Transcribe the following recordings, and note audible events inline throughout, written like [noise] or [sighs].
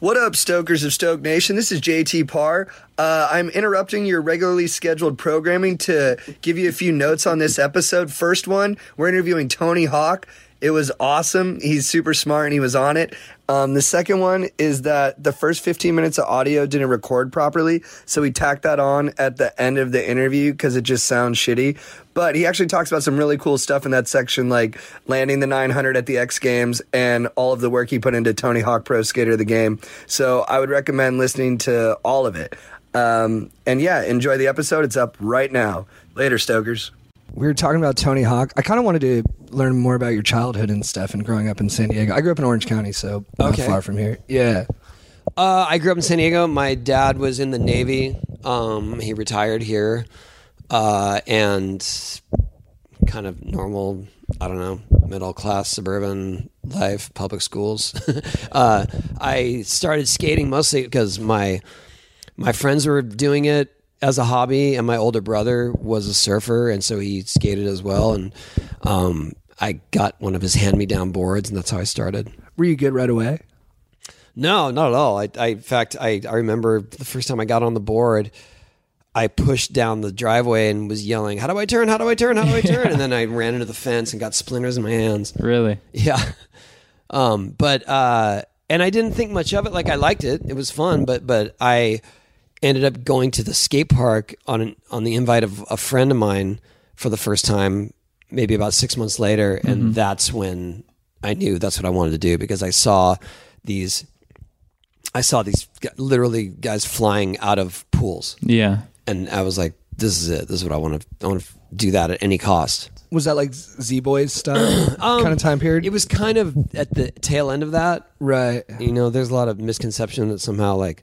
What up, Stokers of Stoke Nation? This is JT Parr. Uh, I'm interrupting your regularly scheduled programming to give you a few notes on this episode. First one, we're interviewing Tony Hawk. It was awesome. He's super smart and he was on it. Um, the second one is that the first 15 minutes of audio didn't record properly, so we tacked that on at the end of the interview because it just sounds shitty. But he actually talks about some really cool stuff in that section, like landing the 900 at the X Games and all of the work he put into Tony Hawk Pro Skater the game. So I would recommend listening to all of it. Um, and yeah, enjoy the episode. It's up right now. Later, Stokers. We were talking about Tony Hawk. I kind of wanted to learn more about your childhood and stuff and growing up in San Diego. I grew up in Orange County, so not Okay. far from here. Yeah. Uh, I grew up in San Diego. My dad was in the Navy. Um, he retired here, uh, and kind of normal. I don't know, middle class suburban life, public schools. [laughs] uh, I started skating mostly because my my friends were doing it as a hobby, and my older brother was a surfer, and so he skated as well. And um, I got one of his hand me down boards, and that's how I started. Were you good right away? No, not at all. I, I in fact, I, I remember the first time I got on the board, I pushed down the driveway and was yelling, "How do I turn? How do I turn? How do I turn?" [laughs] And then I ran into the fence and got splinters in my hands. Really? Yeah, [laughs] um, but uh, and I didn't think much of it. Like I liked it; it was fun. But but I ended up going to the skate park on an, on the invite of a friend of mine for the first time, maybe about six months later, and mm-hmm. that's when I knew that's what I wanted to do because I saw these. I saw these literally guys flying out of pools, Yeah. and I was like, "This is it. This is what I want to. I want to do that at any cost." Was that like Z Boys stuff [clears throat] kind of um, time period? It was kind of at the tail end of that. right. You know, there's a lot of misconception that somehow like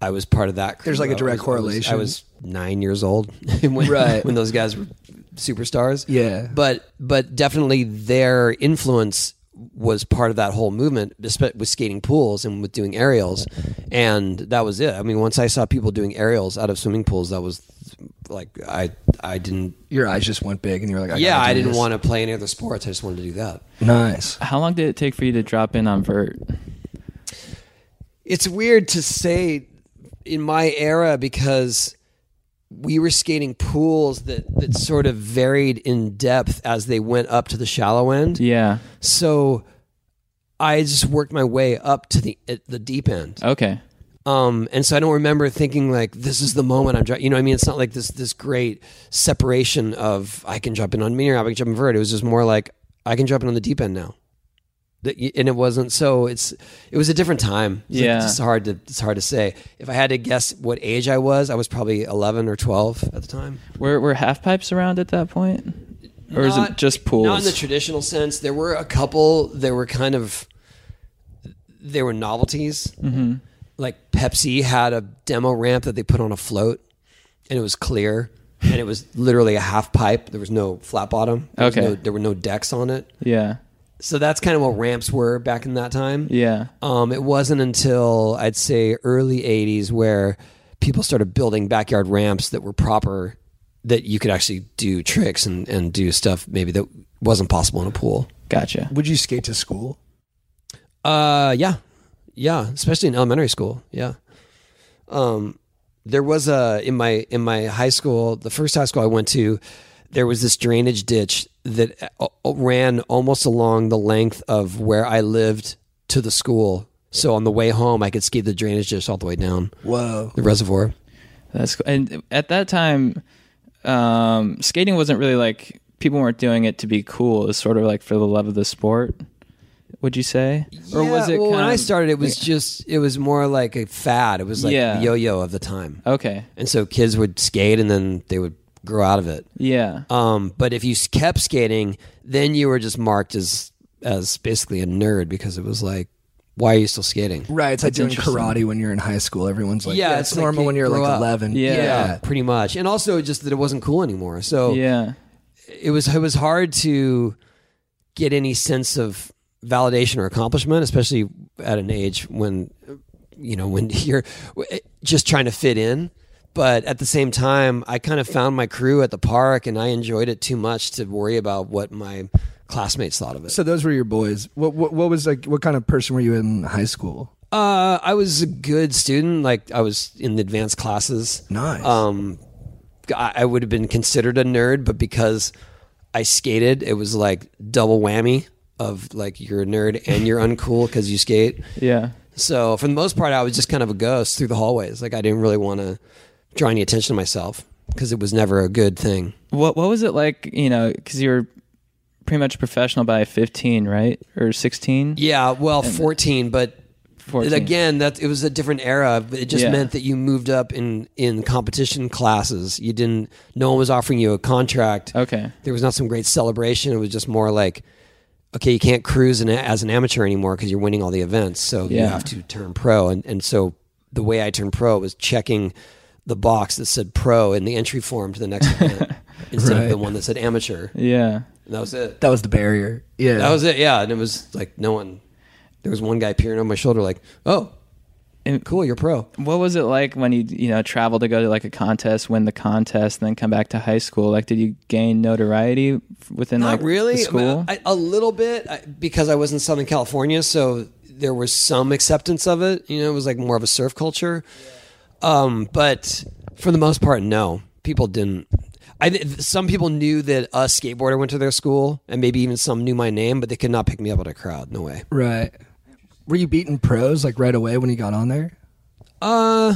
I was part of that. crew. There's, like, a direct I was- correlation. I was, nine years old [laughs] when, Right. when those guys were superstars. Yeah. but but definitely their influence was part of that whole movement with skating pools and with doing aerials, and that was it. I mean, once I saw people doing aerials out of swimming pools, that was like I I didn't. Your eyes just went big, and you were like, I yeah, I didn't this. want to play any other sports. I just wanted to do that. Nice. How long did it take for you to drop in on vert? it's weird to say in my era because we were skating pools that, that sort of varied in depth as they went up to the shallow end. Yeah. So I just worked my way up to the at the deep end. Okay. Um, and so I don't remember thinking like this is the moment I'm dri You know, what I mean, it's not like this this great separation of I can jump in on me or I can jump in vert. It was just more like I can jump in on the deep end now. And it wasn't so. It's it was a different time. It's like- Yeah. it's hard to it's hard to say. If I had to guess what age I was, I was probably 11 or 12 at the time. Were were half pipes around at that point, or is it just pools? Not in the traditional sense. There were a couple. There were kind of there were novelties. Mm-hmm. Like Pepsi had a demo ramp that they put on a float, and it was clear, and it was literally a half pipe. There was no flat bottom. There Okay. no- there were no decks on it. yeah. So that's kind of what ramps were back in that time. Yeah. Um, it wasn't until I'd say early '80s where people started building backyard ramps that were proper, that you could actually do tricks and, and do stuff maybe that wasn't possible in a pool. Gotcha. Would you skate to school? Uh, yeah, yeah, especially in elementary school. Yeah. Um, there was a in my in my high school, the first high school I went to, there was this drainage ditch that uh, uh, ran almost along the length of where I lived to the school. So on the way home, I could ski the drainage ditch all the way down Whoa. the reservoir. That's cool. and at that time, um, skating wasn't really like people weren't doing it to be cool. It was sort of like for the love of the sport. Would you say, or was it? well, when kind I started? It was just it was more like a fad. It was like Yeah. the yo-yo of the time, Okay. and so kids would skate and then they would grow out of it. Yeah. Um, but if you kept skating, then you were just marked as as basically a nerd because it was like, why are you still skating? Right. It's like doing karate when you're in high school. Everyone's like, Yeah, yeah, it's it's, like normal you when you're grow like up. 11. Yeah. pretty much. And also just that it wasn't cool anymore. So yeah. it was it was hard to get any sense of validation or accomplishment, especially at an age when you know when [laughs] you're just trying to fit in. But at the same time, I kind of found my crew at the park, and I enjoyed it too much to worry about what my classmates thought of it. So those were your boys. What, what what was like? What kind of person were you in high school? Uh, I was a good student. Like I was in the advanced classes. Nice. Um, I, I would have been considered a nerd, but because I skated, it was like double whammy of like you're a nerd and you're uncool because you skate. Yeah. So for the most part, I was just kind of a ghost through the hallways. Like I didn't really want to draw any attention to myself because it was never a good thing. What What was it like? You know, because you were pretty much professional by 15, right, or 16? Yeah, well, 14, but 14. again, that it was a different era. It just Yeah. meant that you moved up in in competition classes. You didn't. No one was offering you a contract. Okay. There was not some great celebration. It was just more like, okay, you can't cruise in, as an amateur anymore because you're winning all the events. So you have to turn pro. And and so the way I turned pro was checking the box that said pro in the entry form to the next [laughs] event instead of the one that said amateur. Yeah. And that was it. That was the barrier. Yeah, That was it. Yeah, and it was like no one. There was one guy peering over my shoulder, like, "Oh, And cool, you're pro." what was it like when you you know travel to go to like a contest, win the contest, and then come back to high school? Like, did you gain notoriety within Not like really. the I mean, school? I- a little bit I, because I was in Southern California, so there was some acceptance of it. You know, it was like more of a surf culture. Um, but for the most part, no, people didn't. I some people knew that a skateboarder went to their school, and maybe even some knew my name, but they could not pick me up at a crowd. No way. right. Were you beating pros like right away when you got on there? Uh,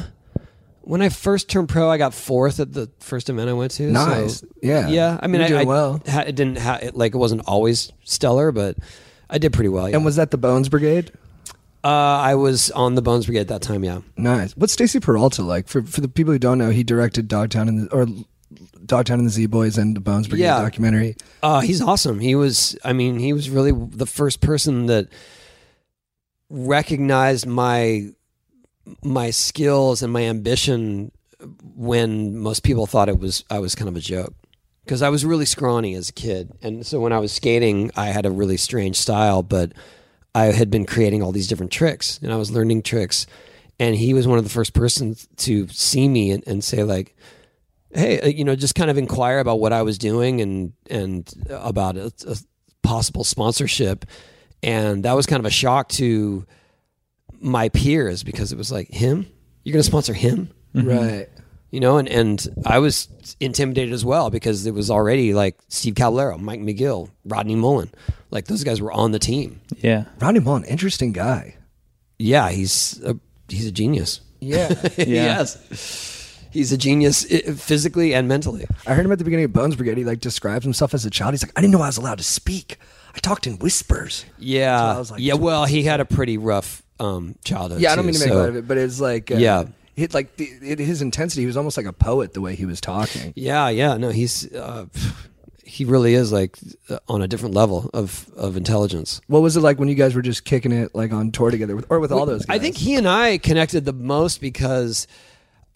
when I first turned pro, I got fourth at the first event I went to. so- Nice. Yeah. yeah. I mean, You're I, I well. ha- it didn't ha- it, like it wasn't always stellar, but I did pretty well. Yeah. And was that the Bones Brigade? Uh, I was on the Bones Brigade at that time. Yeah. Nice. What's Stacy Peralta like? For for the people who don't know, he directed Dogtown and the, or Dogtown and the Z Boys and the Bones Brigade Yeah. documentary. Uh, he's awesome. He was, I mean, he was really the first person that recognized my my skills and my ambition when most people thought it was I was kind of a joke because I was really scrawny as a kid, and so when I was skating, I had a really strange style, but I had been creating all these different tricks, and I was learning tricks, and he was one of the first persons to see me and, and say like, hey, uh, you know, just kind of inquire about what I was doing and and about a, a possible sponsorship, and that was kind of a shock to my peers because it was like him, you're going to sponsor him, Right. You know, and and I was intimidated as well because it was already like Steve Caballero, Mike McGill, Rodney Mullen, like those guys were on the team. yeah. Rodney Mullen, interesting guy. Yeah, he's a, he's a genius. Yeah. [laughs] yes, he's a genius physically and mentally. I heard him at the beginning of Bones Brigade. He like describes himself as a child. He's like, I didn't know I was allowed to speak. I talked in whispers. Yeah, So I was like, yeah. Well, he had a pretty rough um, childhood. Yeah, I don't too, mean to make so- light of it, but it's like, uh, Yeah. It, like the, it, his intensity. He was almost like a poet the way he was talking. Yeah, yeah. No, he's uh, he really is like on a different level of of intelligence. What was it like when you guys were just kicking it like on tour together, with, or with all those? guys? I think he and I connected the most because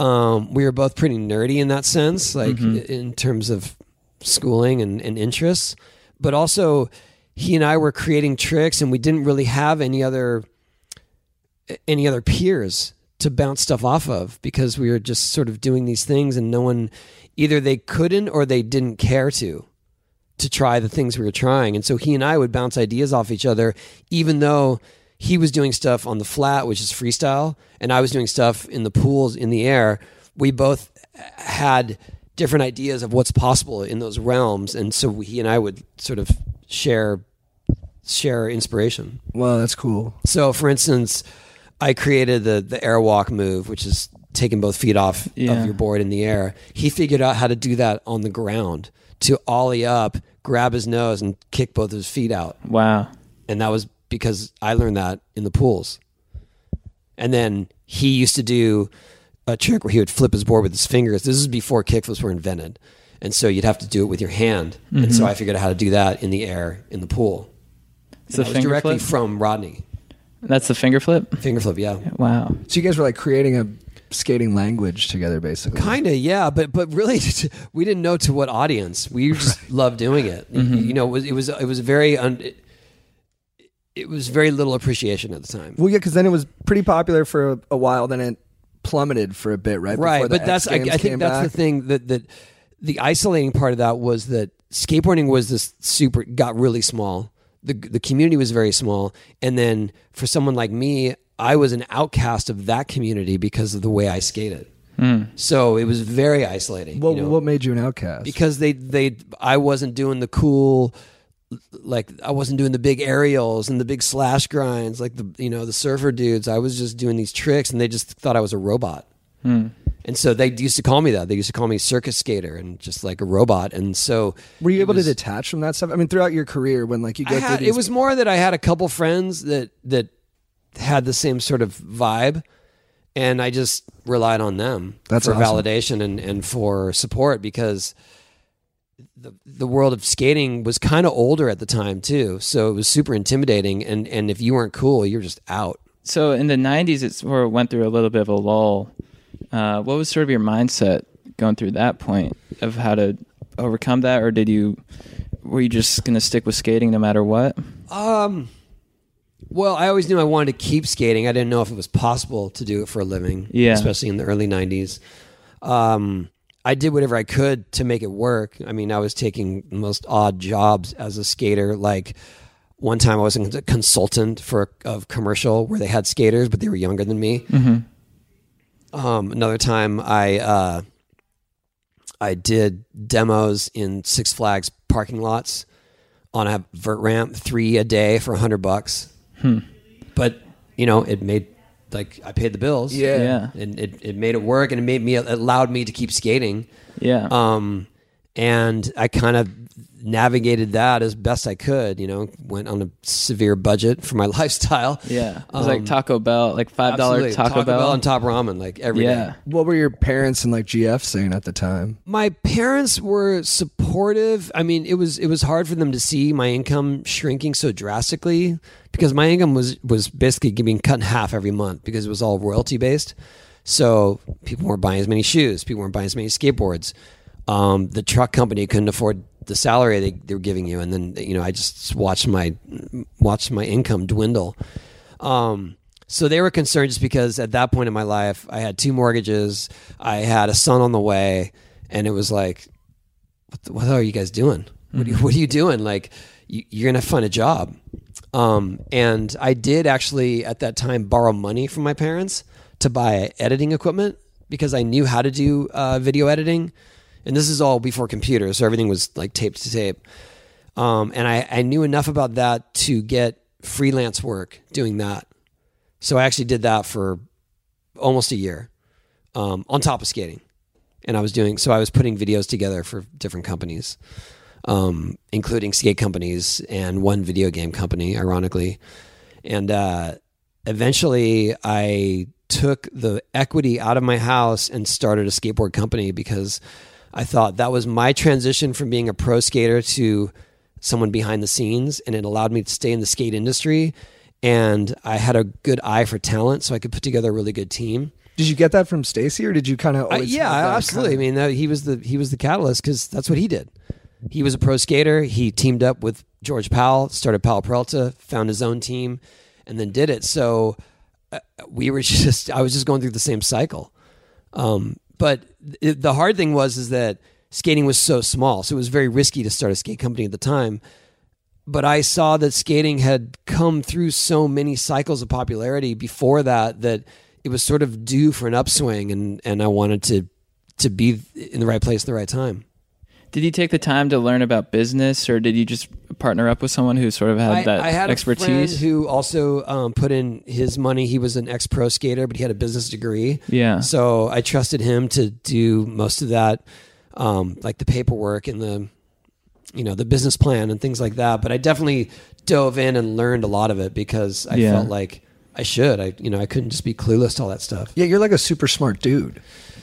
um, we were both pretty nerdy in that sense, like in terms of schooling and, and interests. But also, he and I were creating tricks, and we didn't really have any other any other peers to bounce stuff off of because we were just sort of doing these things, and no one either they couldn't or they didn't care to to try the things we were trying. And so he and I would bounce ideas off each other, even though he was doing stuff on the flat, which is freestyle, and I was doing stuff in the pools in the air. We both had different ideas of what's possible in those realms. And so he and I would sort of share share inspiration. Well, that's cool. So, for instance, I created the the airwalk move, which is taking both feet off Yeah. of your board in the air. He figured out how to do that on the ground to ollie up, grab his nose, and kick both of his feet out. Wow. And that was because I learned that in the pools. And then he used to do a trick where he would flip his board with his fingers. This is before kickflips were invented. And so you'd have to do it with your hand. And so mm-hmm. I figured out how to do that in the air in the pool. It's a That was directly flip. from Rodney. That's the finger flip. Finger flip, yeah. Wow. So you guys were like creating a skating language together, basically. Kind of, yeah, but but really, [laughs] we didn't know to what audience. We [laughs] just loved doing it. Mm-hmm. You know, it was it was it was very un, it, it was very little appreciation at the time. Well, yeah, because then it was pretty popular for a, a while. Then it plummeted for a bit, right? right but that's X I, Games I think that's back. the thing that that the isolating part of that was that skateboarding was this super got really small the the community was very small. And then for someone like me i was an outcast of that community because of the way i skated. Hmm. So it was very isolating What, you know? what made you an outcast? because they they I wasn't doing the cool like I wasn't doing the big aerials and the big slash grinds like the you know the surfer dudes. I was just doing these tricks and they just thought I was a robot hmm. And so they used to call me that they used to call me circus skater and just like a robot and so were you able was- to detach from that stuff? I mean, throughout your career, when like you go had, through these, it was more that I had a couple friends that that had the same sort of vibe, and I just relied on them That's for awesome. validation and, and for support because the the world of skating was kind of older at the time too, so it was super intimidating. And and if you weren't cool, you're just out. So in the '90s, it sort of went through a little bit of a lull. Uh, what was sort of your mindset going through that point of how to overcome that, or did you were you just going to stick with skating no matter what? Um, well, I always knew I wanted to keep skating. I didn't know if it was possible to do it for a living, Yeah. especially in the early '90s. Um, I did whatever I could to make it work. I mean, I was taking the most odd jobs as a skater. Like one time, I was a consultant for a, a commercial where they had skaters, but they were younger than me. Um, another time, I uh, I did demos in Six Flags parking lots on a vert ramp, three a day for a hundred bucks. But you know, it made like I paid the bills. Yeah. Yeah, and it, it made it work, and it made me it allowed me to keep skating. yeah. Um, and I kind of navigated that as best I could. You know, went on a severe budget for my [laughs] lifestyle. yeah, it was Um, like Taco Bell, like five dollar absolutely. Taco, Bell. and top ramen like every day. yeah, what were your parents and like GF saying at the time? my parents were supportive i mean it was it was hard for them to see my income shrinking so drastically because my income was was basically being cut in half every month because it was all royalty based so people weren't buying as many shoes people weren't buying as many skateboards um, the truck company couldn't afford the salary they, they were giving you and then you know i just watched my watched my income dwindle um, so they were concerned just because at that point in my life, I had two mortgages, I had a son on the way, and it was like, what the, what the are you guys doing? What, are you, what are you doing? Like, you, you're gonna find a job. Um, and I did actually at that time borrow money from my parents to buy editing equipment because I knew how to do uh, video editing, and this is all before computers, so everything was like tape to tape. Um, and I, I knew enough about that to get freelance work doing that. So I actually did that for almost a year um, on top of skating. And I was doing, so I was putting videos together for different companies, um, including skate companies and one video game company, ironically. And uh, eventually I took the equity out of my house and started a skateboard company because I thought that was my transition from being a pro skater to someone behind the scenes and it allowed me to stay in the skate industry and I had a good eye for talent so I could put together a really good team. Did you get that from Stacy, or did you kind of? Uh, yeah, absolutely. I mean, that, he was the he was the catalyst because that's what he did. He was a pro skater. He teamed up with George Powell, started Powell Peralta, found his own team, and then did it. So uh, we were [laughs] just I was just going through the same cycle. Um, but it, the hard thing was is that skating was so small, so it was very risky to start a skate company at the time. But I saw that skating had come through so many cycles of popularity before that that it was sort of due for an upswing, and and I wanted to to be in the right place at the right time. Did you take the time to learn about business, or did you just partner up with someone who sort of had I, that I had expertise? a friend who also um, put in his money. He was an ex pro skater, but he had a business degree. Yeah. So I trusted him to do most of that, um, like the paperwork and the, you know, the business plan and things like that. But I definitely dove in and learned a lot of it because I Yeah. felt like I should. I, you know, I couldn't just be clueless to all that stuff. Yeah, you're like a super smart dude.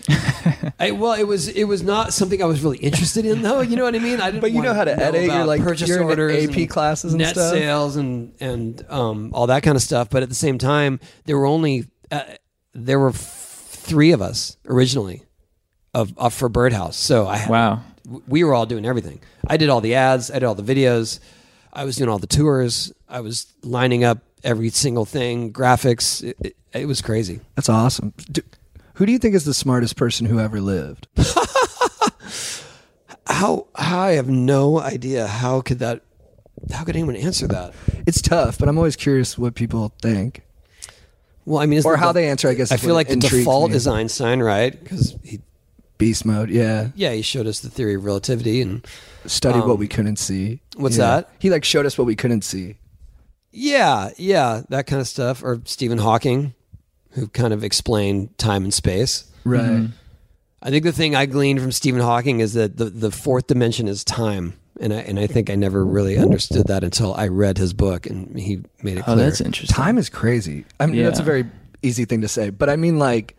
[laughs] I, well, it was it was not something I was really interested in, though. You know what I mean? I didn't. But you know how to edit, you're like- purchase you're in orders, AP and classes and net stuff. sales, and and um, all that kind of stuff. But at the same time, there were only uh, there were f- three of us originally of, of for Birdhouse. So I had, Wow. we were all doing everything. I did all the ads. I did all the videos. I was doing all the tours. I was lining up every single thing, graphics. It, it, it was crazy. That's awesome. Do, Who do you think is the smartest person who ever lived? How, [laughs] how I have no idea. How could that? How could anyone answer that? It's tough, but I'm always curious what people think Well, I mean, or the- how they answer. I guess I feel like the default me. is Einstein, right? Because he, beast mode. Yeah, yeah, he showed us the theory of relativity, and studied Um, what we couldn't see. what's Yeah. that? He like showed us what we couldn't see. yeah, yeah, that kind of stuff. Or Stephen Hawking, who kind of explained time and space. Right. Mm-hmm. I think the thing I gleaned from Stephen Hawking is that the, the fourth dimension is time. And I, and I think I never really understood that until I read his book and he made it Oh, clear. that's interesting. Time is crazy. I mean, that's a very easy thing to say, but I mean, like,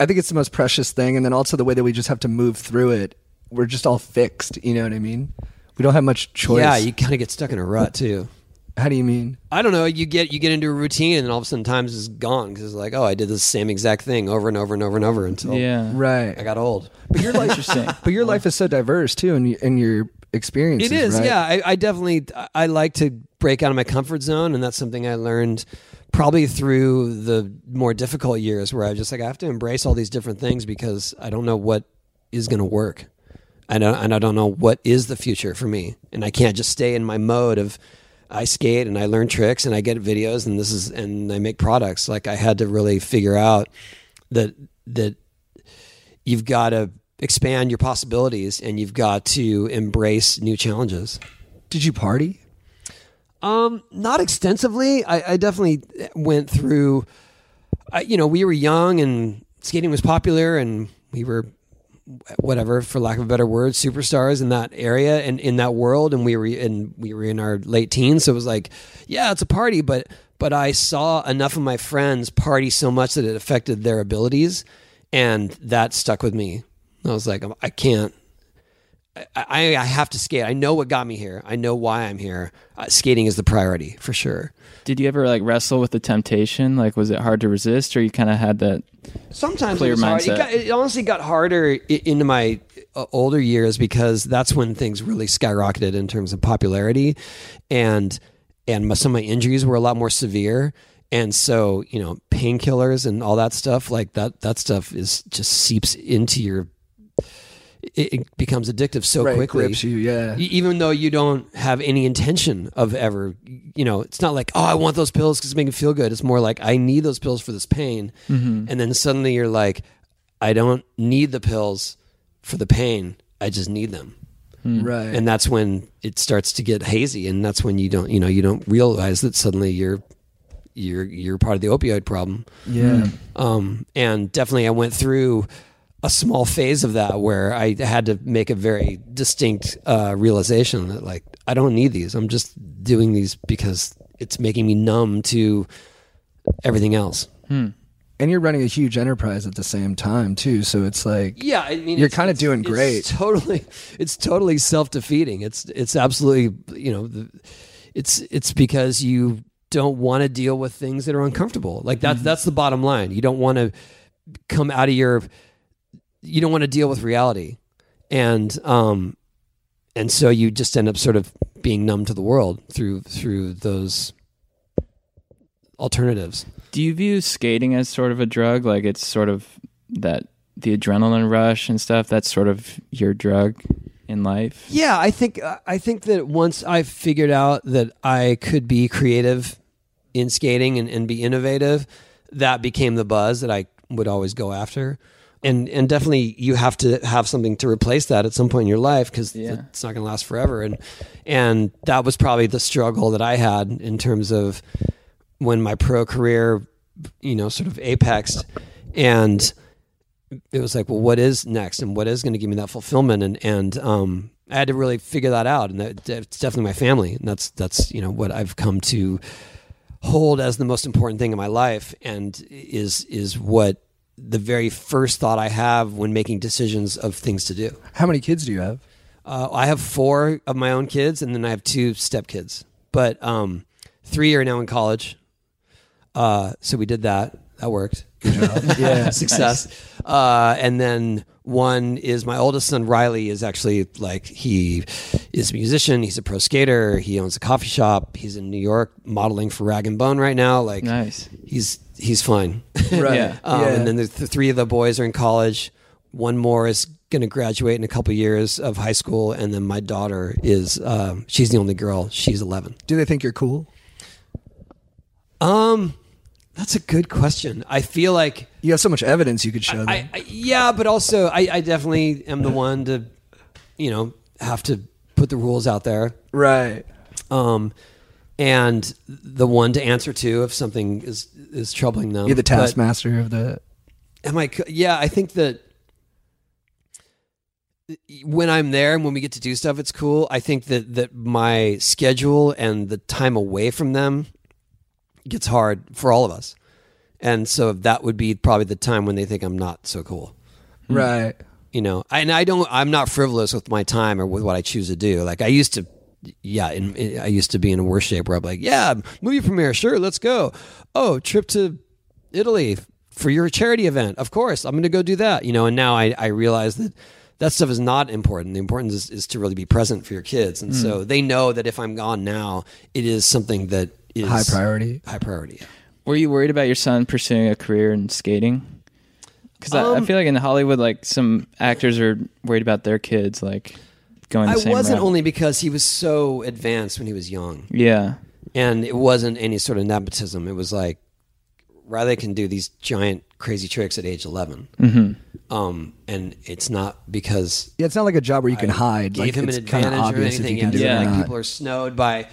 I think it's the most precious thing, and then also the way that we just have to move through it. We're just all fixed. You know what I mean? We don't have much choice. Yeah, you kind of get stuck in a rut too. How do you mean? I don't know. You get you get into a routine, and all of a sudden, times is gone because it's like, oh, I did the same exact thing over and over and over and over until Yeah. Right. I got old. But your life, Interesting. but your life is so diverse too, and in your experiences. It is, right? yeah. I, I definitely I- I like to break out of my comfort zone, and that's something I learned probably through the more difficult years, where I was just like I have to embrace all these different things because I don't know what is going to work. I don't, and I don't know what is the future for me, and I can't just stay in my mode of I skate and I learn tricks and I get videos and this is and I make products. Like I had to really figure out that that you've got to expand your possibilities and you've got to embrace new challenges. Did you party? Um, not extensively. I, I definitely went through. I, you know, we were young and skating was popular, and we were whatever, for lack of a better word, superstars in that area and in that world. And we were in we were in our late teens, so it was like, yeah, it's a party. But but I saw enough of my friends party so much that it affected their abilities, and that stuck with me. I was like, I can't. I, I have to skate. I know what got me here. I know why I'm here. Uh, skating is the priority for sure. Did you ever like wrestle with the temptation? Like, was it hard to resist, or you kind of had that? Sometimes Clear it was hard. It, mindset. got, it honestly got harder into my uh, older years because that's when things really skyrocketed in terms of popularity, and and my, some of my injuries were a lot more severe. And so, you know, painkillers and all that stuff, like that, that stuff is just seeps into your. It, it becomes addictive so right, quickly. grips you. Yeah. Even though you don't have any intention of ever you know it's not like oh i want those pills because it's making me feel good it's more like i need those pills for this pain and then suddenly you're like i don't need the pills for the pain i just need them Right. and that's when it starts to get hazy and that's when you don't you know you don't realize that suddenly you're you're you're part of the opioid problem yeah. um, and definitely I went through a small phase of that where I had to make a very distinct uh, realization that like I don't need these. I'm just doing these because it's making me numb to everything else. And you're running a huge enterprise at the same time too, so it's like Yeah, I mean You're kinda doing it's great. Totally, it's totally self defeating. It's it's absolutely you know the, it's it's because you don't want to deal with things that are uncomfortable. Like that's Mm-hmm. that's the bottom line. You don't want to come out of your you don't want to deal with reality, and um and so you just end up sort of being numb to the world through through those alternatives. Do you view skating as sort of a drug? Like it's sort of that the adrenaline rush and stuff. That's sort of your drug in life. Yeah, I think I think that once I figured out that I could be creative in skating and, and be innovative, that became the buzz that I would always go after. And and definitely you have to have something to replace that at some point in your life because Yeah. it's not going to last forever. And and that was probably the struggle that I had in terms of when my pro career, you know, sort of apexed, and it was like, well, what is next, and what is going to give me that fulfillment, and and um, I had to really figure that out, and that, it's definitely my family, and that's that's you know what I've come to hold as the most important thing in my life, and is is what the very first thought I have when making decisions of things to do. how many kids do you have? Uh, I have four of my own kids, and then I have two stepkids. But um, three are now in college. Uh, so we did that. That worked. [laughs] Yeah. [laughs] Success. Uh, and then one is my oldest son, Riley, is actually like, he is a musician. He's a pro skater. He owns a coffee shop. He's in New York modeling for Rag and Bone right now. Like, Nice. he's he's fine. Right. [laughs] Yeah. Um, Yeah. And then the, the three of the boys are in college. One more is going to graduate in a couple years of high school, and then my daughter is um, she's the only girl. She's eleven. Do they think you're cool? Um, that's a good question. I feel like You have so much evidence you could show them. I, I yeah, but also I, I definitely am the one to, you know, have to put the rules out there. right. Um, and the one to answer to if something is is troubling them. You're the taskmaster of the. Am I? Yeah, I think that when I'm there and when we get to do stuff, it's cool. I think that that my schedule and the time away from them gets hard for all of us, and so that would be probably the time when they think I'm not so cool. Right. You know, and I don't. I'm not frivolous with my time or with what I choose to do. Like I used to. Yeah, in, in- I used to be in a worse shape where I'm like, yeah, movie premiere, sure, let's go. Oh, trip to Italy for your charity event. Of course, I'm going to go do that. You know, and now I, I realize that that stuff is not important. The importance is, is to really be present for your kids. And so they know that if I'm gone now, it is something that is High priority. High priority. yeah. Were you worried about your son pursuing a career in skating? Because I, I Um, feel like in Hollywood, like some actors are worried about their kids like going. The I same wasn't route. only because he was so advanced when he was young. Yeah. and it wasn't any sort of nepotism. It was like Riley can do these giant crazy tricks at age 11 Mm-hmm. um, and it's not because Yeah, it's not like a job where you can hide. gave Like him it's an kind of advantage or obvious if anything. you can do yeah, it like people are snowed by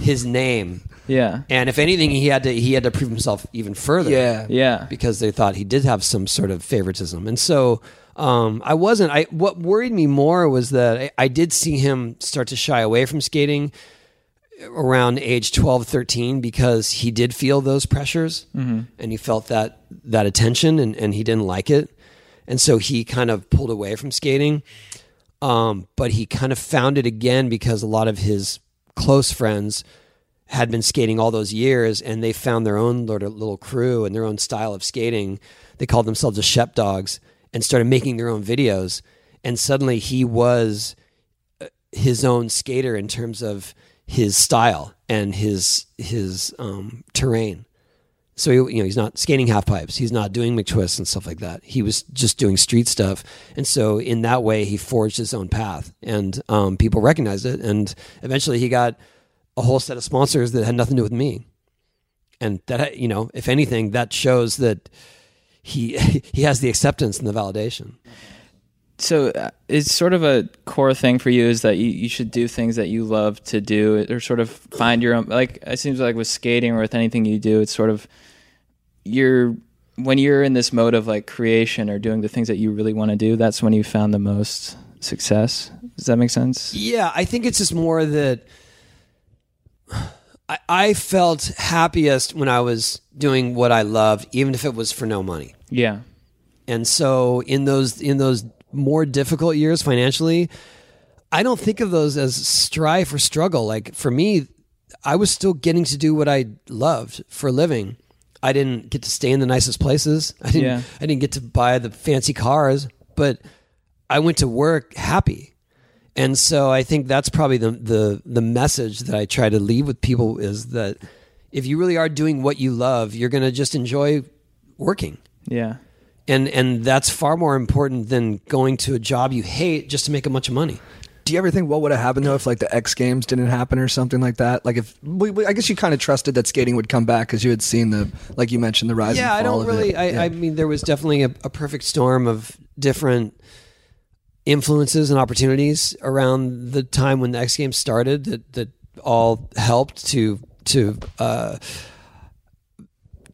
his name, Yeah. and if anything, he had to he had to prove himself even further. Yeah. Yeah. because they thought he did have some sort of favoritism, and so. Um, I wasn't. I what worried me more was that I, I did see him start to shy away from skating around age 12 13 because he did feel those pressures and he felt that that attention and, and he didn't like it. And so he kind of pulled away from skating. Um, but he kind of found it again because a lot of his close friends had been skating all those years and they found their own little crew and their own style of skating. They called themselves the shep dogs and started making their own videos and suddenly he was his own skater in terms of his style and his his um, terrain. So he, you know he's not skating half pipes. He's not doing McTwists and stuff like that. He was just doing street stuff, and so in that way he forged his own path, and um, people recognized it. And eventually he got a whole set of sponsors that had nothing to do with me, and that you know if anything that shows that he [laughs] he has the acceptance and the validation. So uh, it's sort of a core thing for you is that you, you should do things that you love to do or sort of find your own like it seems like with skating or with anything you do it's sort of you're when you're in this mode of like creation or doing the things that you really want to do that's when you found the most success does that make sense Yeah, I think it's just more that I, I felt happiest when I was doing what I loved, even if it was for no money. yeah And so in those in those more difficult years financially, I don't think of those as strife or struggle. Like for me, I was still getting to do what I loved for a living. I didn't get to stay in the nicest places. I didn't Yeah. I didn't get to buy the fancy cars, but I went to work happy. And so I think that's probably the the the message that I try to leave with people is that if you really are doing what you love, you're going to just enjoy working yeah and and that's far more important than going to a job you hate just to make a bunch of money. Do you ever think what would have happened though if like the X Games didn't happen or something like that? Like if we, we, I guess you kind of trusted that skating would come back because you had seen the like you mentioned the rise. yeah, and I don't of really. I, Yeah. I mean, there was definitely a, a perfect storm of different influences and opportunities around the time when the X Games started that that all helped to to uh,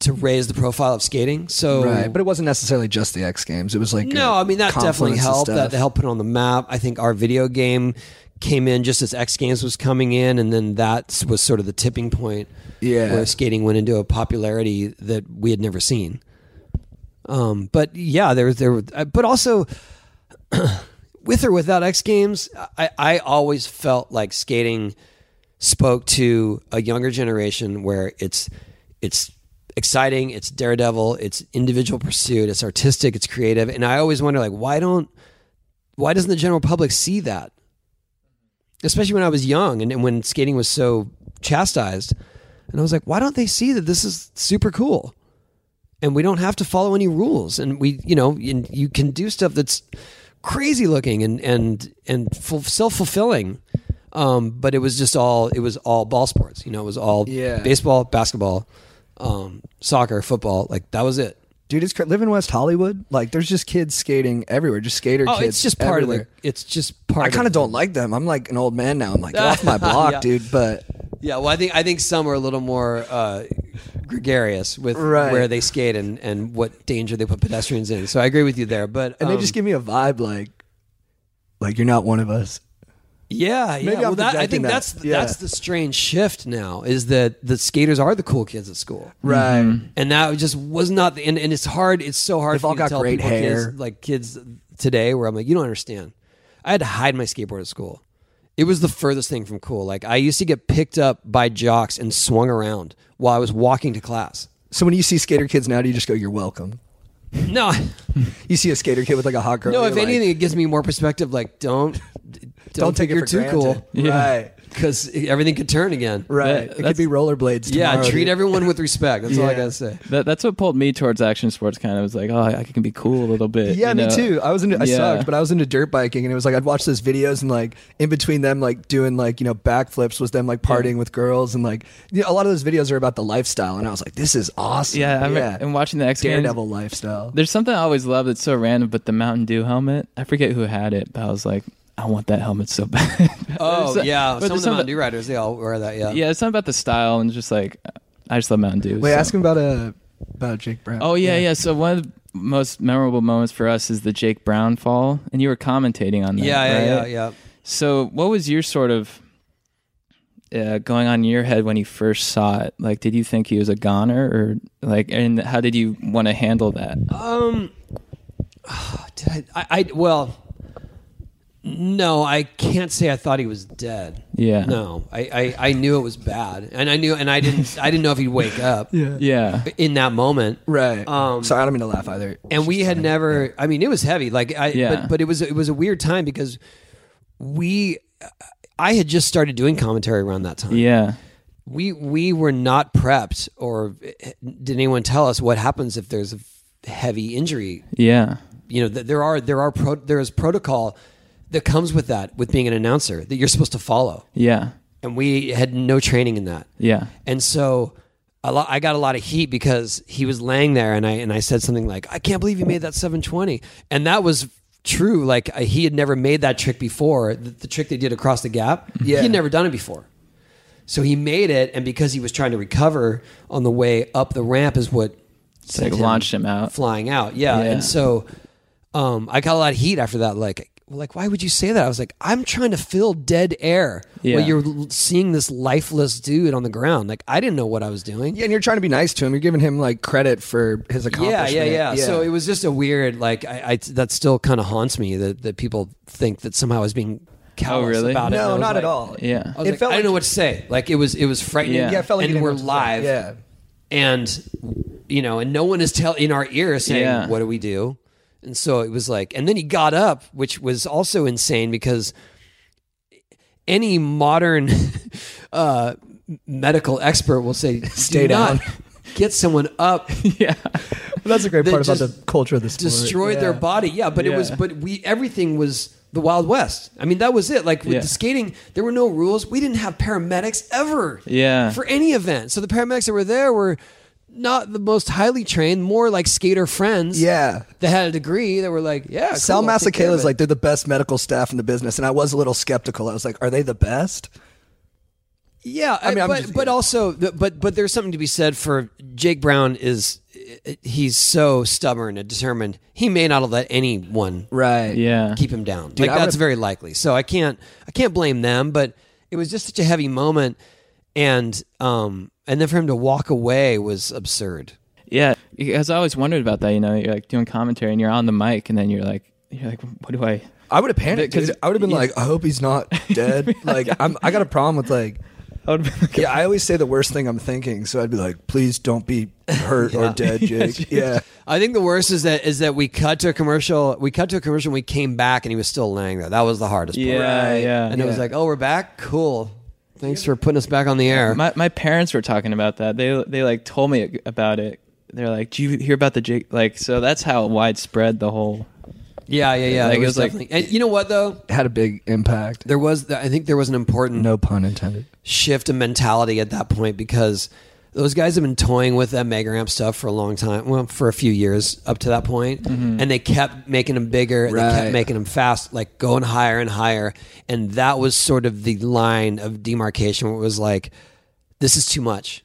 to raise the profile of skating. So right, but it wasn't necessarily just the X Games. It was like No, I mean that definitely helped. That helped put it on the map. I think our video game came in just as X Games was coming in, and then that was sort of the tipping point Yeah. where skating went into a popularity that we had never seen. Um, but yeah, there was there, uh, but also [clears throat] with or without X Games, I, I always felt like skating spoke to a younger generation where it's it's exciting, it's daredevil, it's individual pursuit, it's artistic, it's creative, and I always wonder like why don't why doesn't the general public see that? Especially when I was young and, and when skating was so chastised, and I was like, why don't they see that this is super cool? and we don't have to follow any rules, and we, you know, and you can do stuff that's crazy looking and and and self fulfilling. Um, but it was just all it was all ball sports. You know, it was all Yeah. baseball, basketball, um, soccer, football. Like that was it. Dude, it's cra- live in West Hollywood. Like, there's just kids skating everywhere, just skater Oh, kids. it's just part everywhere. of the. It's just part. I kind of don't like them. I'm like an old man now. I'm like, get off my [laughs] block, Yeah. dude. But Yeah, well, I think I think some are a little more uh, gregarious with Right. where they skate and, and what danger they put pedestrians in. So I agree with you there. But and they um, just give me a vibe like, like you're not one of us. yeah, yeah. Maybe I'm well, that, I projecting think that. that's Yeah. that's the strange shift now is that the skaters are the cool kids at school. Right. and that just was not the and, and it's hard it's so hard They've for all me to got tell great people hair. kids, like kids today where i'm like you don't understand i had to hide my skateboard at school it was the furthest thing from cool like i used to get picked up by jocks and swung around while i was walking to class So when you see skater kids now, do you just go, "You're welcome"? no [laughs] You see a skater kid with like a hot girl. no you're if like, anything it gives me more perspective like don't [laughs] don't, don't take think it you're for too granted. cool Yeah. Right. Because everything could turn again Right. That- it could be rollerblades. yeah treat dude. everyone with respect that's all i gotta say That, that's what pulled me towards action sports. Kind of was like, oh, I can be cool a little bit. Yeah, you me know? too. I was into I Yeah. sucked, but I was into dirt biking, and it was like I'd watch those videos, and like in between them, like doing like you know backflips was them like partying with girls, and like you know, a lot of those videos are about the lifestyle, and I was like, this is awesome. Yeah, I'm, and watching the X Games. Daredevil lifestyle. There's something I always love that's so random, but the Mountain Dew helmet. I forget who had it, but I was like, I want that helmet so bad. [laughs] oh There's yeah but some of the something- mountain dew riders they all wear that yeah Yeah, it's something about the style and just like I just love Mountain Dew. Wait, so. ask him about uh, about Jake Brown. Oh yeah, yeah, So one of the most memorable moments for us is the Jake Brown fall, and you were commentating on that. yeah yeah yeah yeah So what was your sort of uh, going on in your head when you first saw it? Like, did you think he was a goner, or like, and how did you want to handle that? Um, [sighs] did I, I, I? Well, no, I can't say I thought he was dead. Yeah. No, I, I, I knew it was bad, and I knew, and I didn't, I didn't know if he'd wake up [laughs] yeah, Yeah. in that moment. right. Um, Sorry, I don't mean to laugh either. And we had never. I mean, it was heavy. Like I, Yeah. but, but it was, it was a weird time because we, I had just started doing commentary around that time. Yeah. we we were not prepped or did anyone tell us what happens if there's a heavy injury Yeah. you know th- there are there are pro, there is protocol that comes with that with being an announcer that you're supposed to follow Yeah. and we had no training in that Yeah. and so a lot, I got a lot of heat because he was laying there and I and I said something like I can't believe you made that 720 and that was true like I- he had never made that trick before the, the trick they did across the gap [laughs] Yeah. he had never done it before so he made it and because he was trying to recover on the way up the ramp is what like sent launched him out. flying out yeah, Yeah. and so um, I got a lot of heat after that like like why would you say that I was like I'm trying to fill dead air Yeah. while you're seeing this lifeless dude on the ground like I didn't know what I was doing Yeah, and you're trying to be nice to him. You're giving him like credit for his accomplishment. yeah, accomplishment. yeah, yeah, So it was just a weird, like, I, I that still kind of haunts me that, that people think that somehow I was being callous Oh, really? about it. No, not like- at all. Yeah. I It like, felt I like- didn't know what to say. Like it was, it was frightening. Yeah. Yeah, it felt like and you didn't we're know say. live. Yeah. and you know, and no one is telling in our ear saying, Yeah. "What do we do?" And so it was like, and then he got up, which was also insane because any modern [laughs] uh, medical expert will say, Stay "Do down." [laughs] Get someone up [laughs] yeah. That's a great part about the culture of the sport. destroyed their body. Yeah, but it was but we everything was the Wild West. I mean, that was it. Like with Yeah. the skating, there were no rules. We didn't have paramedics ever. Yeah. For any event. So the paramedics that were there were not the most highly trained, more like skater friends. Yeah. That had a degree that were like, yeah. Sal cool, I'll take Masekela's like they're the best medical staff in the business, and I was a little skeptical. I was like, are they the best? Yeah, I mean, I'm but just- but also, but but there's something to be said for Jake Brown. Is he's so stubborn and determined. He may not have let anyone Right. Yeah. keep him down. Dude, like I that's very likely. So I can't I can't blame them, but it was just such a heavy moment and um and then for him to walk away was absurd. Yeah, because I always wondered about that. You know, you're like doing commentary and you're on the mic, and then you're like, you're like, what do I? I would have panicked. 'Cause- because I would have been yeah. like, I hope he's not [laughs] dead. like, I'm, I got a problem with like, [laughs] I would have been like, yeah, I always say the worst thing I'm thinking, so I'd be like, please don't be hurt [laughs] or dead, Jake. yeah. I think the worst is that is that we cut to a commercial. We cut to a commercial. and We came back and he was still laying there. That was the hardest part. yeah, Right. yeah. And it was like, oh, we're back. Cool. Thanks for putting us back on the air. my my parents were talking about that. They they like told me about it they're like, "Do you hear about the Jake?" Like, so that's how widespread the whole. Yeah, yeah, yeah. Like, it it was was like- and you know what though? It had a big impact. There was, I think there was an important No pun intended. shift in mentality at that point because those guys have been toying with that mega ramp stuff for a long time. Well, for a few years up to that point. Mm-hmm. and they kept making them bigger. and They kept making them fast, like going higher and higher. And that was sort of the line of demarcation where it was like, this is too much.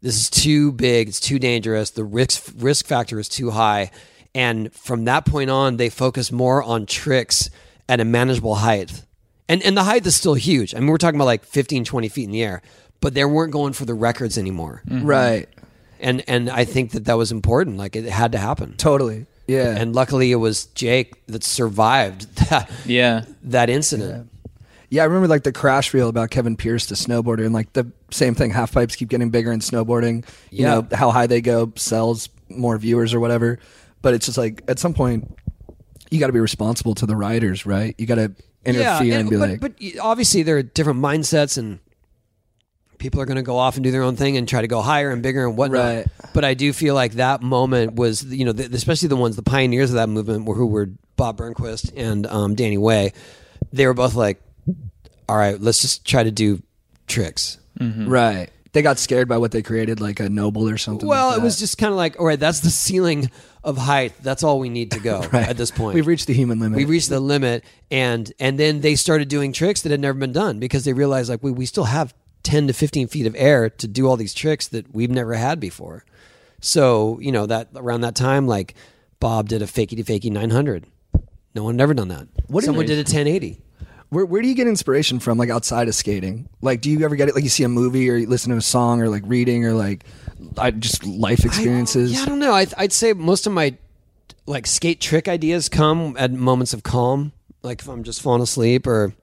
This is too big. It's too dangerous. The risk risk factor is too high. And from that point on, they focus more on tricks at a manageable height. And and the height is still huge. I mean, we're talking about like 15, 20 feet in the air. But they weren't going for the records anymore. Mm-hmm. Right. And and I think that that was important. Like it had to happen. Totally. Yeah. And luckily, it was Jake that survived [laughs] that Yeah, that incident. Yeah, I remember like the crash reel about Kevin Pearce, the snowboarder, and like the same thing. Half pipes keep getting bigger in snowboarding. You Yeah. know how high they go sells more viewers or whatever. But it's just like at some point you got to be responsible to the riders, right? You got to interfere and, be but, like, but obviously there are different mindsets and people are going to go off and do their own thing and try to go higher and bigger and whatnot. Right. But I do feel like that moment was, you know, the, especially the ones, the pioneers of that movement were who were Bob Burnquist and um, Danny Way. They were both like, all right, let's just try to do tricks. right. They got scared by what they created, like a noble or something. Well, like it was just kind of like, all right, that's the ceiling of height. That's all we need to go [laughs] Right. at this point. We've reached the human limit. We've reached the limit and and then they started doing tricks that had never been done because they realized like we, we still have 10 to 15 feet of air to do all these tricks that we've never had before so you know that around that time like bob did a fakey to fakey 900 no one had ever done that What someone did a 1080 Where, where do you get inspiration from, like outside of skating? Like, do you ever get it? Like, you see a movie or you listen to a song or like reading or like, I just life experiences. I, yeah i don't know I, i'd say most of my like skate trick ideas come at moments of calm like if i'm just falling asleep or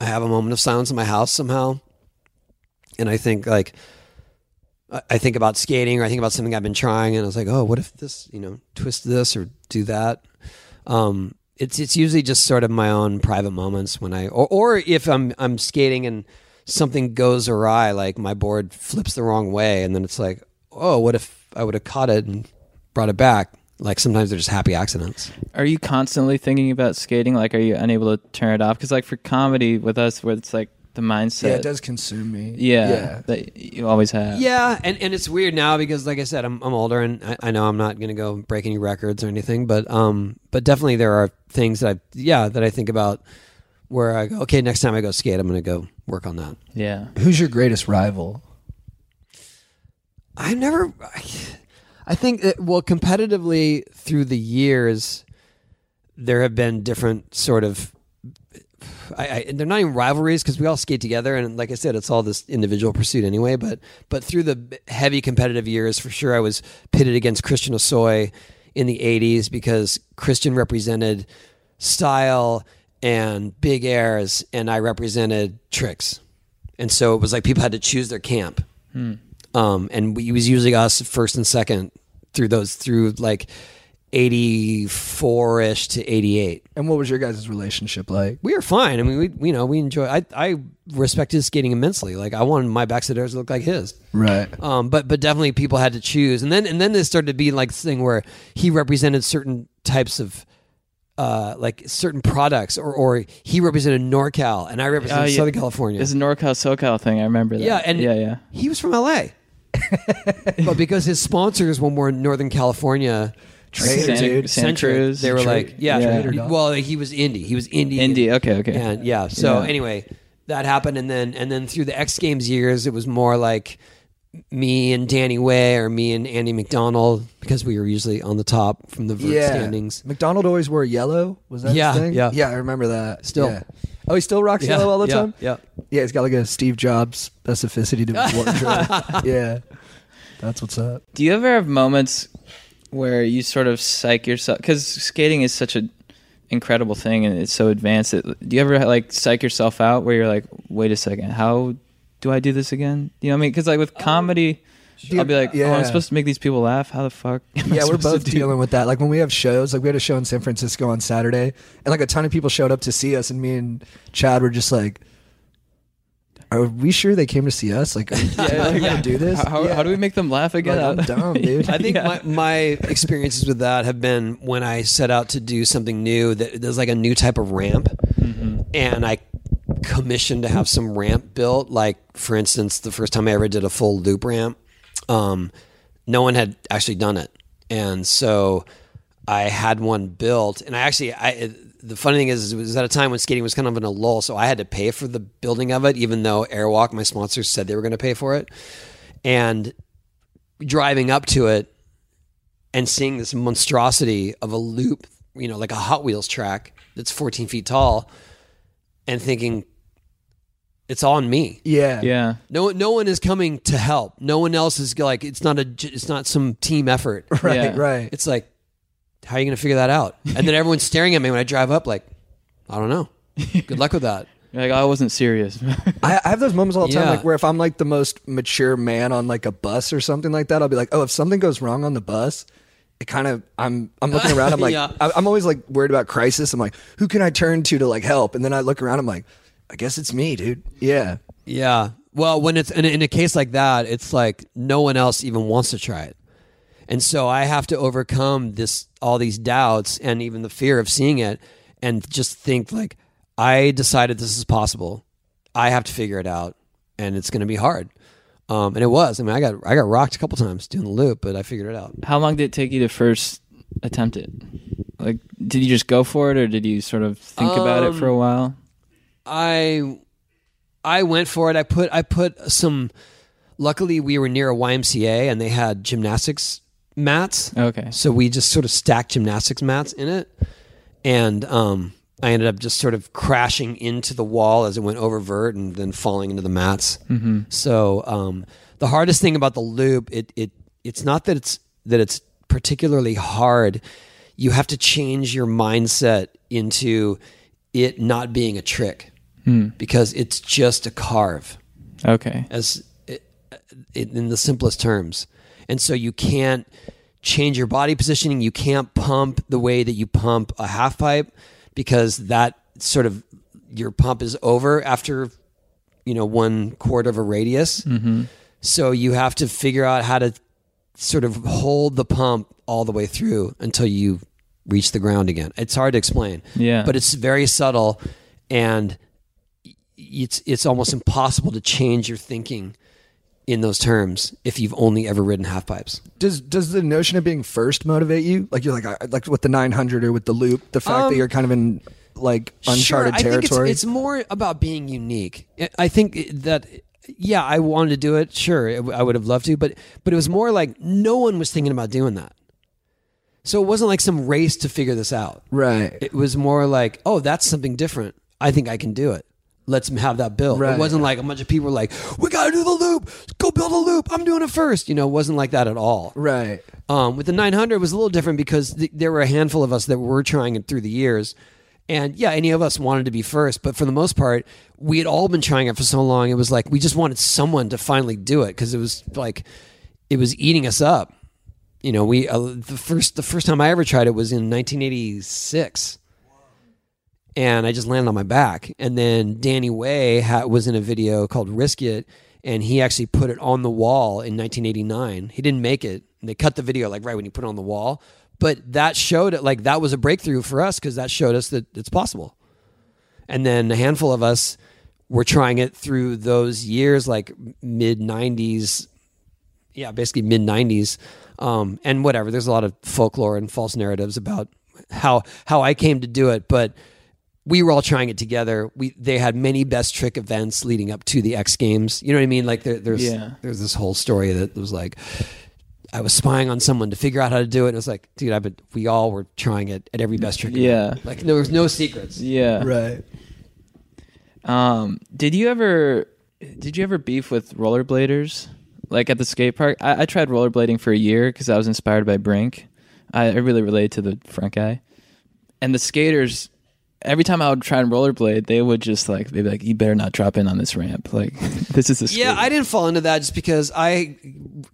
i have a moment of silence in my house somehow and i think like I- think about skating or I think about something I've been trying and I was like, oh, what if this, you know, twist this or do that? Um, it's it's usually just sort of my own private moments when I or, or if I'm I'm skating and something goes awry, like my board flips the wrong way and then it's like, oh, what if I would have caught it and brought it back? Like sometimes they're just happy accidents. Are you constantly thinking about skating? Like, are you unable to turn it off? Because, like, for comedy with us, where it's like the mindset. yeah, it does consume me. Yeah, yeah. that you always have. Yeah, and, and it's weird now because, like I said, I'm I'm older and I, I know I'm not going to go break any records or anything, but um, but definitely there are things that I yeah that I think about where I go, okay, next time I go skate, I'm going to go work on that. yeah. Who's your greatest rival? I've never, I, I think that, well, competitively through the years, there have been different sort of. I, I, they're not even rivalries because we all skate together, and like I said, it's all this individual pursuit anyway. But but through the heavy competitive years, for sure, I was pitted against Christian Hosoi in the '80s because Christian represented style and big airs, and I represented tricks, and so it was like people had to choose their camp hmm. Um, and he was usually us first and second through those through like 84 ish to 88 And what was your guys' relationship like? we were fine i mean we, we you know we enjoy i i respect his skating immensely like i wanted my backseat to look like his Right. um, but but definitely people had to choose, and then and then this started to be like this thing where he represented certain types of. Uh, like certain products, or, or he represented NorCal, and I represented Oh, yeah. Southern California. It's a NorCal SoCal thing. I remember that. Yeah, and yeah, yeah. he was from LA. [laughs] but because his sponsors were more Northern California, Trader, Santa- dude. Santa centric, Cruz. they were Tra- like, yeah, Trader well, he was indie. He was indie. Indie. Okay, okay. And yeah, so Yeah. anyway, that happened, and then and then through the X Games years, it was more like me and Danny Way or me and Andy Macdonald because we were usually on the top from the vert Yeah. standings. Macdonald always wore yellow. Was that his Yeah, thing? yeah. Yeah, I remember that. Still. Yeah. Oh, he still rocks Yeah, yellow all the yeah, time? Yeah. Yeah, he's got like a Steve Jobs specificity to his [laughs] wardrobe. yeah. That's what's up. Do you ever have moments where you sort of psych yourself? Because skating is such a incredible thing and it's so advanced. That, do you ever like psych yourself out where you're like, wait a second, how do I do this again? You know what I mean? Because like with oh. comedy, I'll be like, oh, I'm supposed to make these people laugh. How the fuck? am I Yeah, we're supposed to both do- dealing with that. Like when we have shows, like we had a show in San Francisco on Saturday, and like a ton of people showed up to see us, and me and Chad were just like, are we sure they came to see us? Like, are we really [laughs] gonna do this? How, how, how do we make them laugh again? Like, I'm [laughs] dumb, dude. I think Yeah. my, my experiences with that have been when I set out to do something new. That there's like a new type of ramp, mm-hmm. and I commissioned to have some ramp built. Like for instance, the first time I ever did a full loop ramp, um, no one had actually done it, and so I had one built. And I actually, I the funny thing is, it was at a time when skating was kind of in a lull, so I had to pay for the building of it, even though Airwalk, my sponsor, said they were going to pay for it, and driving up to it and seeing this monstrosity of a loop, you know, like a Hot Wheels track that's 14 feet tall, and thinking, it's on me. yeah, yeah. No, no one is coming to help. No one else is like, it's not a, it's not some team effort. [laughs] right, Yeah. right. It's like, how are you going to figure that out? And then everyone's staring at me when I drive up, like, I don't know. Good luck with that. You're [laughs] like, I wasn't serious. [laughs] I, I have those moments all the time, Yeah. like where if I'm like the most mature man on like a bus or something like that, I'll be like, oh, if something goes wrong on the bus, it kind of I'm I'm looking around. I'm like, Yeah. I, I'm always like worried about crisis. I'm like, who can I turn to to like help? And then I look around. I'm like, I guess it's me, dude. Yeah, Yeah. Well, when it's in a, in a case like that, it's like no one else even wants to try it. And so I have to overcome this all these doubts and even the fear of seeing it and just think like I decided this is possible. I have to figure it out and it's going to be hard. Um, and it was. I mean, I got I got rocked a couple times doing the loop, but I figured it out. How long did it take you to first attempt it? Like, did you just go for it, or did you sort of think about it for a Um, while? I I went for it. I put I put some. Luckily, we were near a YMCA and they had gymnastics mats. Okay. So we just sort of stacked gymnastics mats in it, and um, I ended up just sort of crashing into the wall as it went over vert and then falling into the mats. Mm-hmm. So um, the hardest thing about the loop, it it it's not that it's that it's particularly hard. You have to change your mindset into it not being a trick Hmm. because it's just a carve Okay. as it, it, in the simplest terms. And so you can't change your body positioning. You can't pump the way that you pump a half pipe because that sort of your pump is over after you know one quarter of a radius. Mm-hmm. So you have to figure out how to sort of hold the pump all the way through until you reach the ground again. It's hard to explain. Yeah. But it's very subtle and it's it's almost impossible to change your thinking in those terms if you've only ever ridden half pipes. does does the notion of being first motivate you? Like you're like I- like with the 900 or with the loop, the fact Um, that you're kind of in like uncharted sure, I territory. think it's, it's more about being unique. I- I think that yeah, I wanted to do it. Sure, I would have loved to, but but it was more like no one was thinking about doing that. So it wasn't like some race to figure this out. right. It was more like, oh, that's something different. I think I can do it. Let's have that built. Right. It wasn't like a bunch of people were like, we got to do the loop. Go build a loop. I'm doing it first. You know, it wasn't like that at all. right. Um, with the 900, it was a little different because th- there were a handful of us that were trying it through the years. And yeah, any of us wanted to be first, but for the most part, we had all been trying it for so long. It was like we just wanted someone to finally do it because it was like it was eating us up. You know, we uh, the first the first time I ever tried it was in 1986, and I just landed on my back. And then Danny Way ha- was in a video called "Risk It," and he actually put it on the wall in 1989. He didn't make it. They cut the video like right when he put it on the wall, but that showed it like that was a breakthrough for us because that showed us that it's possible. And then a handful of us were trying it through those years, like mid 90s, yeah, basically mid 90s. Um, and whatever, there's a lot of folklore and false narratives about how how I came to do it, but we were all trying it together. We they had many best trick events leading up to the X Games. You know what I mean? Like there, there's Yeah. there's this whole story that was like I was spying on someone to figure out how to do it. And it was like, dude, I but we all were trying it at every best trick. Yeah. event. like there was no secrets. Yeah. Right. Um, did you ever did you ever beef with rollerbladers? Like at the skate park? I, I tried rollerblading for a year because I was inspired by Brink. I, I really related to the front guy. And the skaters every time I would try and rollerblade, they would just like they'd be like, You better not drop in on this ramp. [laughs] Like this is the Yeah. I didn't fall into that just because I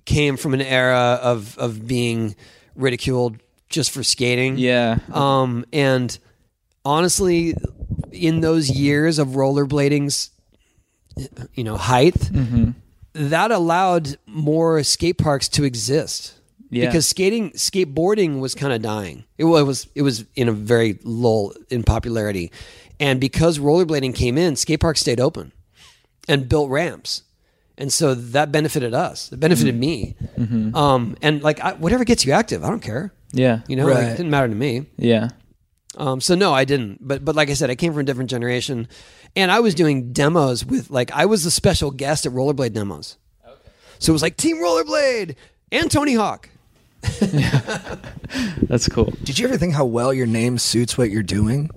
came from an era of of being ridiculed just for skating. Yeah. Um, and honestly, in those years of rollerblading's you know, height, Mm-hmm. that allowed more skate parks to exist. Yeah. Because skating, skateboarding was kind of dying. It was, it was in a very lull in popularity, and because rollerblading came in, skate parks stayed open and built ramps, and so that benefited us. It benefited me, um, and like I, whatever gets you active, I don't care. Yeah. You know, like, it didn't matter to me. Yeah. Um, so no, I didn't. But but like I said, I came from a different generation, and I was doing demos with like I was the special guest at rollerblade demos. Okay. So it was like Team Rollerblade and Tony Hawk. [laughs] That's cool. Did you ever think how well your name suits what you're doing?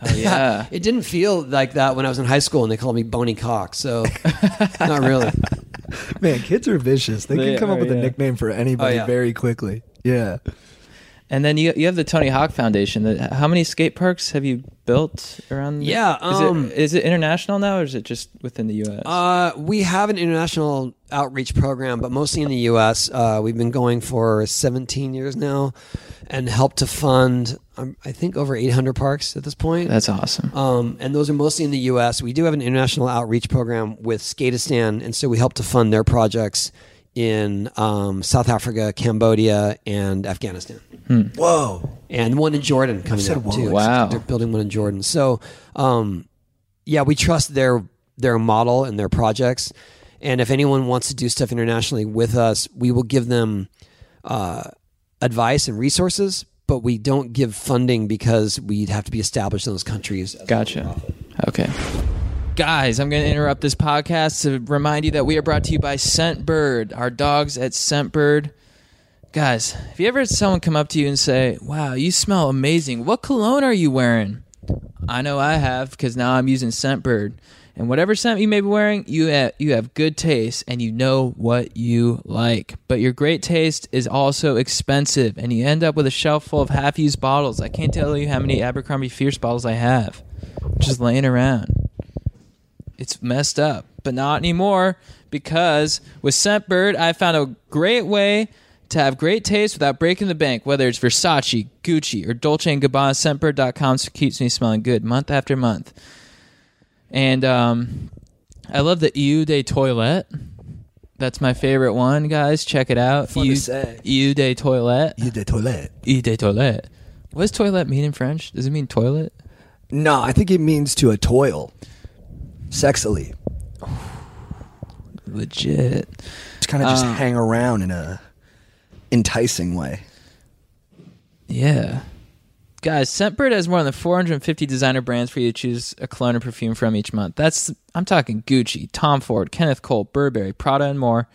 Oh yeah. It didn't feel like that when I was in high school and they called me Bony Cock. So [laughs] not really. Man, kids are vicious. They, They can come up are, with a yeah. nickname for anybody Oh, yeah. very quickly. Yeah. And then you you have the Tony Hawk Foundation. That- How many skate parks have you built around? the- Yeah, is, um, it, is it international now, or is it just within the U.S.? Uh, we have an international outreach program, but mostly in the U.S. Uh, we've been going for 17 years now, and help to fund, um, I think, over 800 parks at this point. That's awesome. Um, and those are mostly in the U.S. We do have an international outreach program with Skateistan, and so we help to fund their projects in um, South Africa, Cambodia, and Afghanistan, Whoa. and one in Jordan coming said up whoa. too. Wow. they're building one in Jordan. So, um, yeah, we trust their their model and their projects. And if anyone wants to do stuff internationally with us, we will give them uh, advice and resources, but we don't give funding because we'd have to be established in those countries. Gotcha. Okay. Guys, I'm going to interrupt this podcast to remind you that we are brought to you by Scentbird, our dogs at Scentbird. Guys, have you ever had someone come up to you and say, Wow, you smell amazing. What cologne are you wearing? I know I have because now I'm using Scentbird. And whatever scent you may be wearing, you have, you have good taste and you know what you like. But your great taste is also expensive, and you end up with a shelf full of half used bottles. I can't tell you how many Abercrombie Fierce bottles I have just laying around. It's messed up, but not anymore because with Scentbird, I found a great way to have great taste without breaking the bank. Whether it's Versace, Gucci, or Dolce & Gabbana, Scentbird.com keeps me smelling good month after month. And um, I love the Eau de Toilette. That's my favorite one, guys. Check it out. Fun Eau- say. Eau de Toilette. Eau de toilette. Eau de Toilette. What does toilet mean in French? Does it mean toilet? No, I think it means to a toil. Sexily. [sighs] Legit. To kind of just Uh, hang around in a enticing way. Yeah. Guys, Scentbird has more than 450 designer brands for you to choose a cologne or perfume from each month. That's I'm talking Gucci, Tom Ford, Kenneth Cole, Burberry, Prada, and more.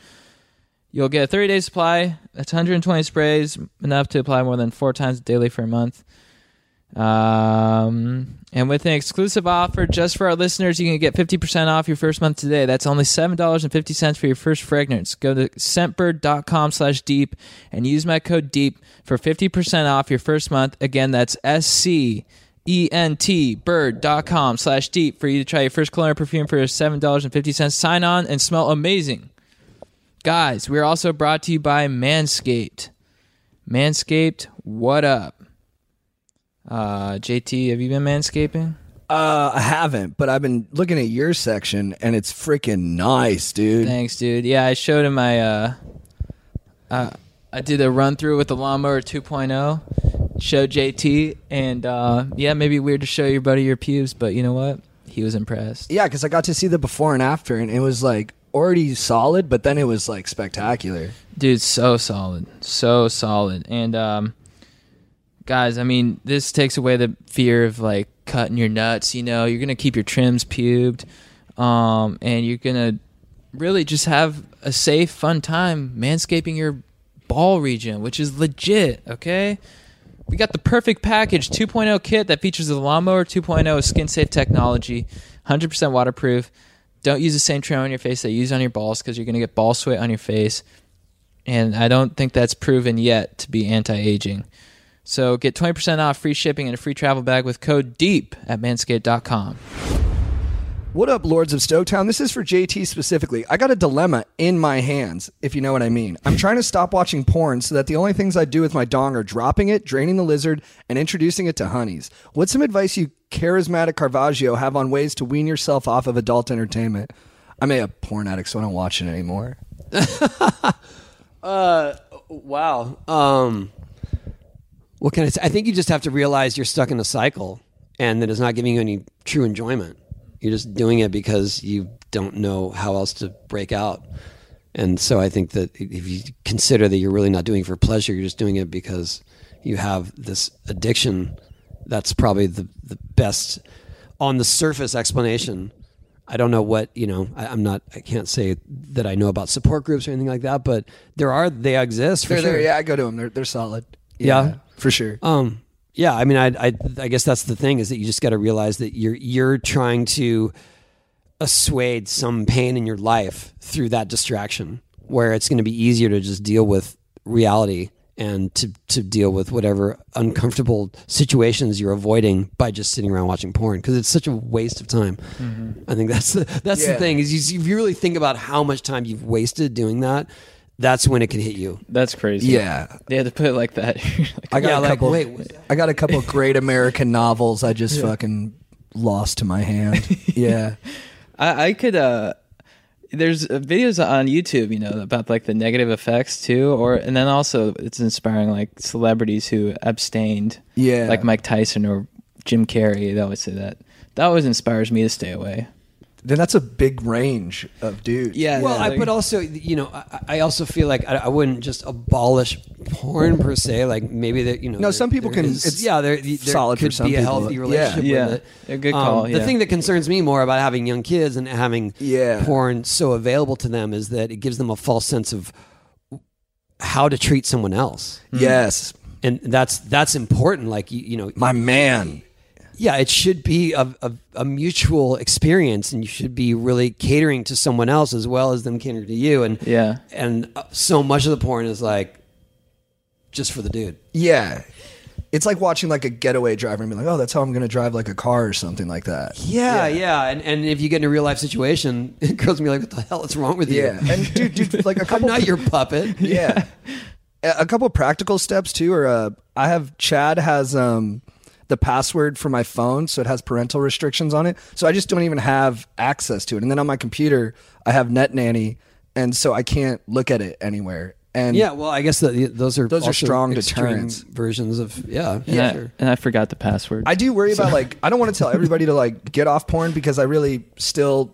You'll get a 30 day supply. That's 120 sprays, enough to apply more than four times daily for a month. Um, and with an exclusive offer just for our listeners, you can get 50% off your first month today. That's only $7.50 for your first fragrance. Go to scentbird.com slash deep and use my code deep for 50% off your first month. Again, that's S-C-E-N-T bird.com slash deep for you to try your first cologne perfume for $7.50. Sign on and smell amazing. Guys, we're also brought to you by Manscaped. Manscaped, what up? Uh, JT, have you been manscaping? Uh, I haven't, but I've been looking at your section and it's freaking nice, dude. Thanks, dude. Yeah, I showed him my. Uh, uh, I did a run through with the lawnmower 2.0. Showed JT, and uh, yeah, maybe weird to show your buddy your pubes, but you know what? He was impressed. Yeah, because I got to see the before and after, and it was like already solid, but then it was like spectacular. Dude, so solid. So solid. And um guys, I mean, this takes away the fear of like cutting your nuts, you know. You're to keep your trims pubed. Um and you're to really just have a safe fun time manscaping your ball region, which is legit, okay? We got the perfect package 2.0 kit that features the lawnmower 2.0 skin safe technology, 100% waterproof. Don't use the same trim on your face that you use on your balls because you're going to get ball sweat on your face. And I don't think that's proven yet to be anti aging. So get 20% off free shipping and a free travel bag with code DEEP at manscaped.com. What up, Lords of Stoketown? This is for JT specifically. I got a dilemma in my hands, if you know what I mean. I'm trying to stop watching porn so that the only things I do with my dong are dropping it, draining the lizard, and introducing it to honeys. What's some advice you charismatic Caravaggio have on ways to wean yourself off of adult entertainment? I'm a porn addict, so I don't watch it anymore. [laughs] uh, Wow. Um, what can I say? I think you just have to realize you're stuck in a cycle and that it's not giving you any true enjoyment. You're just doing it because you don't know how else to break out. And so I think that if you consider that you're really not doing it for pleasure, you're just doing it because you have this addiction. That's probably the, the best on the surface explanation. I don't know what you know. I, I'm not. I can't say that I know about support groups or anything like that. But there are. They exist for They're sure. there. Yeah, I go to them. They're they're solid. Yeah. For sure. Um, yeah, I mean, I, I, I guess that's the thing is that you just got to realize that you're, you're trying to assuage some pain in your life through that distraction, where it's going to be easier to just deal with reality and to, to deal with whatever uncomfortable situations you're avoiding by just sitting around watching porn because it's such a waste of time. I think that's the that's Yeah. the thing is you, if you really think about how much time you've wasted doing that, that's when it can hit you. That's crazy. yeah, They had to put it like that. [laughs] I got Yeah, a like, couple. wait, [laughs] I got a couple great American novels. I just fucking lost to my hand. [laughs] Yeah, I, I could. uh There's uh, videos on YouTube, you know, about like the negative effects too, or and then also it's inspiring like celebrities who abstained, Yeah. like Mike Tyson or Jim Carrey. They always say that. That always inspires me to stay away. Then that's a big range of dudes. Yeah. Well, I, but also, you know, I, I also feel like I, I wouldn't just abolish porn per se. Like maybe that you know, No, there- some people can- is- it's yeah, there, there solid for could some be a healthy Yeah. relationship Yeah. with it. A good call, um, The yeah. thing that concerns me more about having young kids and having Yeah. porn so available to them is that it gives them a false sense of how to treat someone else, Yes, and that's that's important. Like you, you know, my man. Yeah, it should be a, a, a mutual experience, and you should be really catering to someone else as well as them catering to you. And Yeah. and uh, so much of the porn is like just for the dude. Yeah, it's like watching like a getaway driver and be like, "Oh, that's how I'm going to drive like a car or something like that." Yeah, yeah, and and if you get in a real life situation, girls will be like, "What the hell is wrong with you?" Yeah, and dude, dude, [laughs] like I'm not your puppet. yeah. [laughs] A a couple practical steps too or uh, I have Chad has um the password for my phone so it has parental restrictions on it. So I just don't even have access to it. And then on my computer I have Net Nanny and so I can't look at it anywhere. And Yeah, well, I guess that those are Those are strong extreme deterrents. versions of yeah, And, yeah. I, sure. and I forgot the password. I do worry about like I don't want to tell everybody to like get off porn because I really still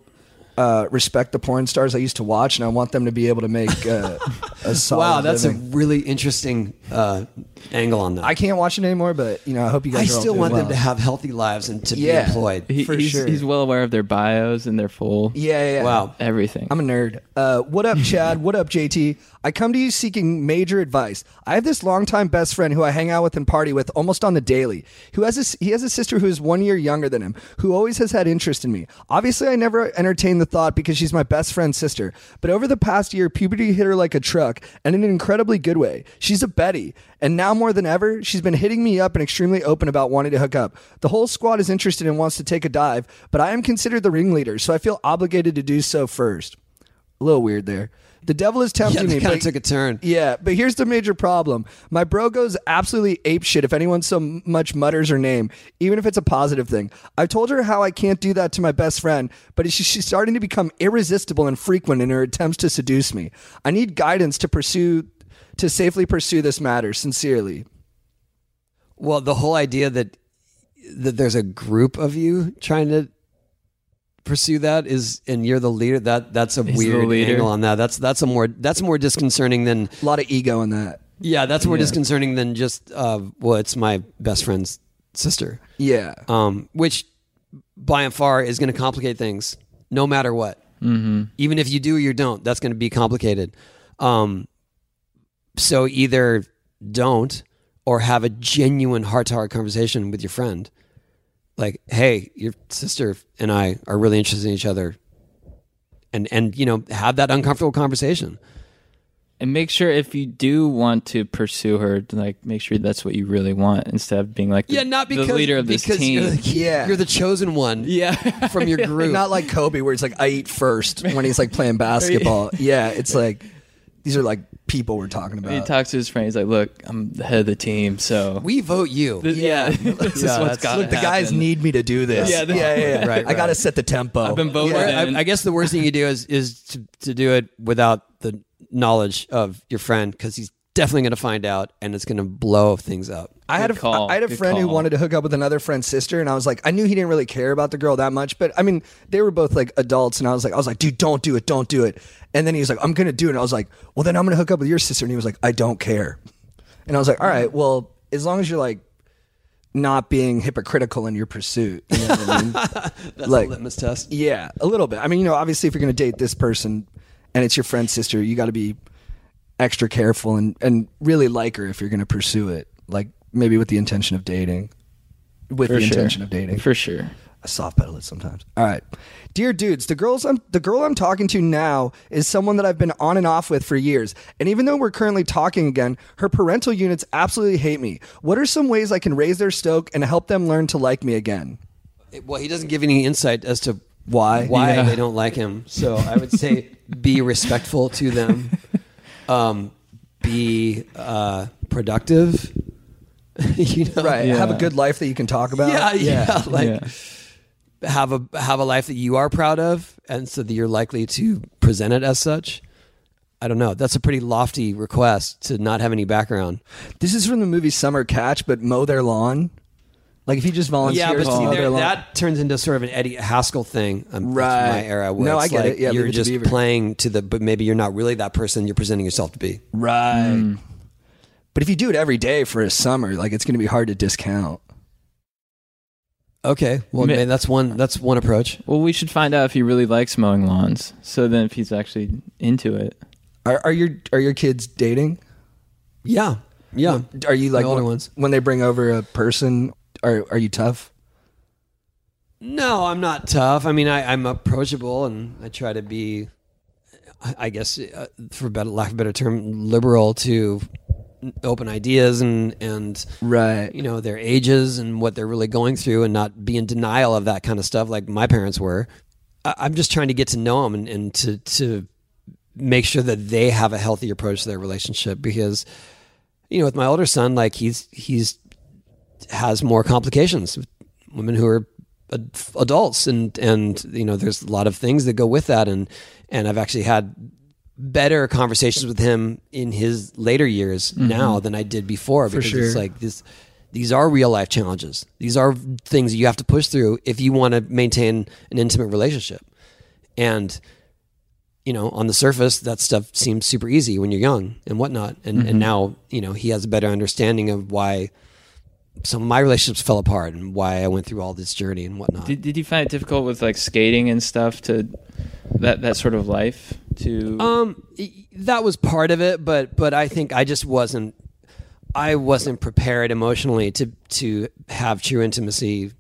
uh, respect the porn stars I used to watch and I want them to be able to make uh, a [laughs] solid Wow, that's living. a really interesting uh, angle on that. I can't watch it anymore, but you know I hope you I guys. are all still doing want them to have healthy lives and to Yeah. be employed. He- for he's, sure. he's well aware of their bios and their full Yeah, yeah, yeah. Wow. everything. I'm a nerd. Uh, what up, Chad? what up, JT? I come to you seeking major advice. I have this longtime best friend who I hang out with and party with almost on the daily. Who has a, he has a sister who is one year younger than him, who always has had interest in me. Obviously, I never entertained the thought because she's my best friend's sister. But over the past year, puberty hit her like a truck, and in an incredibly good way. She's a Betty, and now more than ever, she's been hitting me up and extremely open about wanting to hook up. The whole squad is interested and wants to take a dive, but I am considered the ringleader, so I feel obligated to do so first. A little weird there. The devil is Yeah, tempting they me. kind of took a turn. Yeah, but here's the major problem. My bro goes absolutely apeshit if anyone so much mutters her name, even if it's a positive thing. I've told her how I can't do that to my best friend, but she's starting to become irresistible and frequent in her attempts to seduce me. I need guidance to pursue, to safely pursue this matter. Sincerely. Well, the whole idea that that there's a group of you trying to pursue that is, and you're the leader. That that's a He's the weird angle on that. That's that's a more that's more disconcerting than A lot of ego in that. yeah. That's more Yeah. disconcerting than just uh, well, it's my best friend's sister. Yeah. um, which by and far is going to complicate things no matter what. Mm-hmm. Even if you do or you don't, that's going to be complicated. Um, so either don't or have a genuine heart to heart conversation with your friend. Like, hey, your sister and I are really interested in each other. And, and you know, have that uncomfortable conversation. and make sure if you do want to pursue her, like make sure that's what you really want instead of being like the, Yeah, not because the leader of this because team. You're the, Yeah. you're the chosen one. yeah, from your [laughs] group. Not like Kobe, where it's like I eat first when he's like playing [laughs] basketball. Yeah, it's like these are like people we're talking about. He talks to his friend. He's like, "Look, I'm the head of the team, so We vote you. Th- yeah, [laughs] this is Yeah, what's that's- got Look, the guys need me to do this. Yeah, yeah, this- yeah. yeah. Right, I got to set the tempo. I've been voted Or. I, I guess the worst thing you do is is to, to do it without the knowledge of your friend because he's definitely going to find out and it's going to blow things up. I had a call. I had a Good friend who call. wanted to hook up with another friend's sister, and I was like, I knew he didn't really care about the girl that much, but I mean, they were both like adults, and I was like, I was like, dude, don't do it, don't do it. And then he was like, I'm gonna do it. And I was like, well, then I'm gonna hook up with your sister, and he was like, I don't care. And I was like, all right, well, as long as you're like not being hypocritical in your pursuit, you know what I mean? [laughs] That's Like- a litmus test. Yeah, a little bit. I mean, you know, obviously, if you're going to date this person and it's your friend's sister, you got to be extra careful and, and really like her if you're going to pursue it. Like maybe with the intention of dating. With For the sure. intention of dating. for sure. I soft pedal it sometimes. All right, dear dudes, the girls I'm the girl I'm talking to now is someone that I've been on and off with for years. And even though we're currently talking again, her parental units absolutely hate me. What are some ways I can raise their stoke and help them learn to like me again? Well, he doesn't give any insight as to Why? [laughs] why Yeah. they don't like him. So I would say be respectful to them. [laughs] Um, be uh, productive. [laughs] you know, Right. Have a good life that you can talk about. Yeah, yeah. [laughs] Like Yeah. have a have a life that you are proud of, and so that you're likely to present it as such. I don't know. That's a pretty lofty request to not have any background. This is from the movie Summer Catch, but mow their lawn. Like if you just volunteer yeah, but see, mow there- their lawn. that turns into sort of an Eddie Haskell thing. Um, that's Right. my era. Where No, it's I get like it. Yeah, you're Leave to just Beaver. playing to the, but maybe you're not really that person you're presenting yourself to be. right. But if you do it every day for a summer, like it's going to be hard to discount. Okay, well, Ma- maybe that's one. That's one approach. Well, we should find out if he really likes mowing lawns. So then, if he's actually into it, Are, are your are your kids dating? Yeah, yeah. Are you like The older when, ones. when they bring over a person? Are are you tough? No, I'm not tough. I mean, I, I'm approachable, and I try to be, I guess, uh, for better lack of a better term, liberal to open ideas and and Right. you know their ages and what they're really going through, and not be in denial of that kind of stuff like my parents were. I, I'm just trying to get to know them and, and to to make sure that they have a healthy approach to their relationship because you know with my older son like he's he's has more complications. With women who are adults and and you know there's a lot of things that go with that. And and I've actually had better conversations with him in his later years mm-hmm. now than I did before because sure. it's like this these are real life challenges. These are things you have to push through if you want to maintain an intimate relationship. And you know, on the surface, that stuff seems super easy when you're young and whatnot. And and mm-hmm. now, you know, he has a better understanding of why some of my relationships fell apart and why I went through all this journey and whatnot. did, did you find it difficult with like skating and stuff to that that sort of life to? Um, that was part of it, but but I think I just wasn't. I wasn't prepared emotionally to to have true intimacy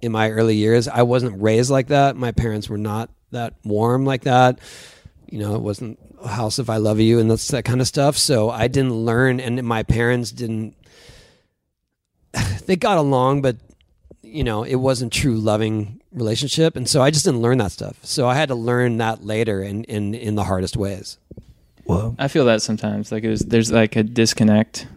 in my early years. I wasn't raised like that. My parents were not that warm like that. You know, it wasn't a house if I love you and that's that kind of stuff. So I didn't learn, and my parents didn't. [sighs] They got along, but you know, it wasn't true loving relationship, and so I just didn't learn that stuff. So I had to learn that later, and in, in the hardest ways. Whoa. I feel that sometimes. Like it was, there's like a disconnect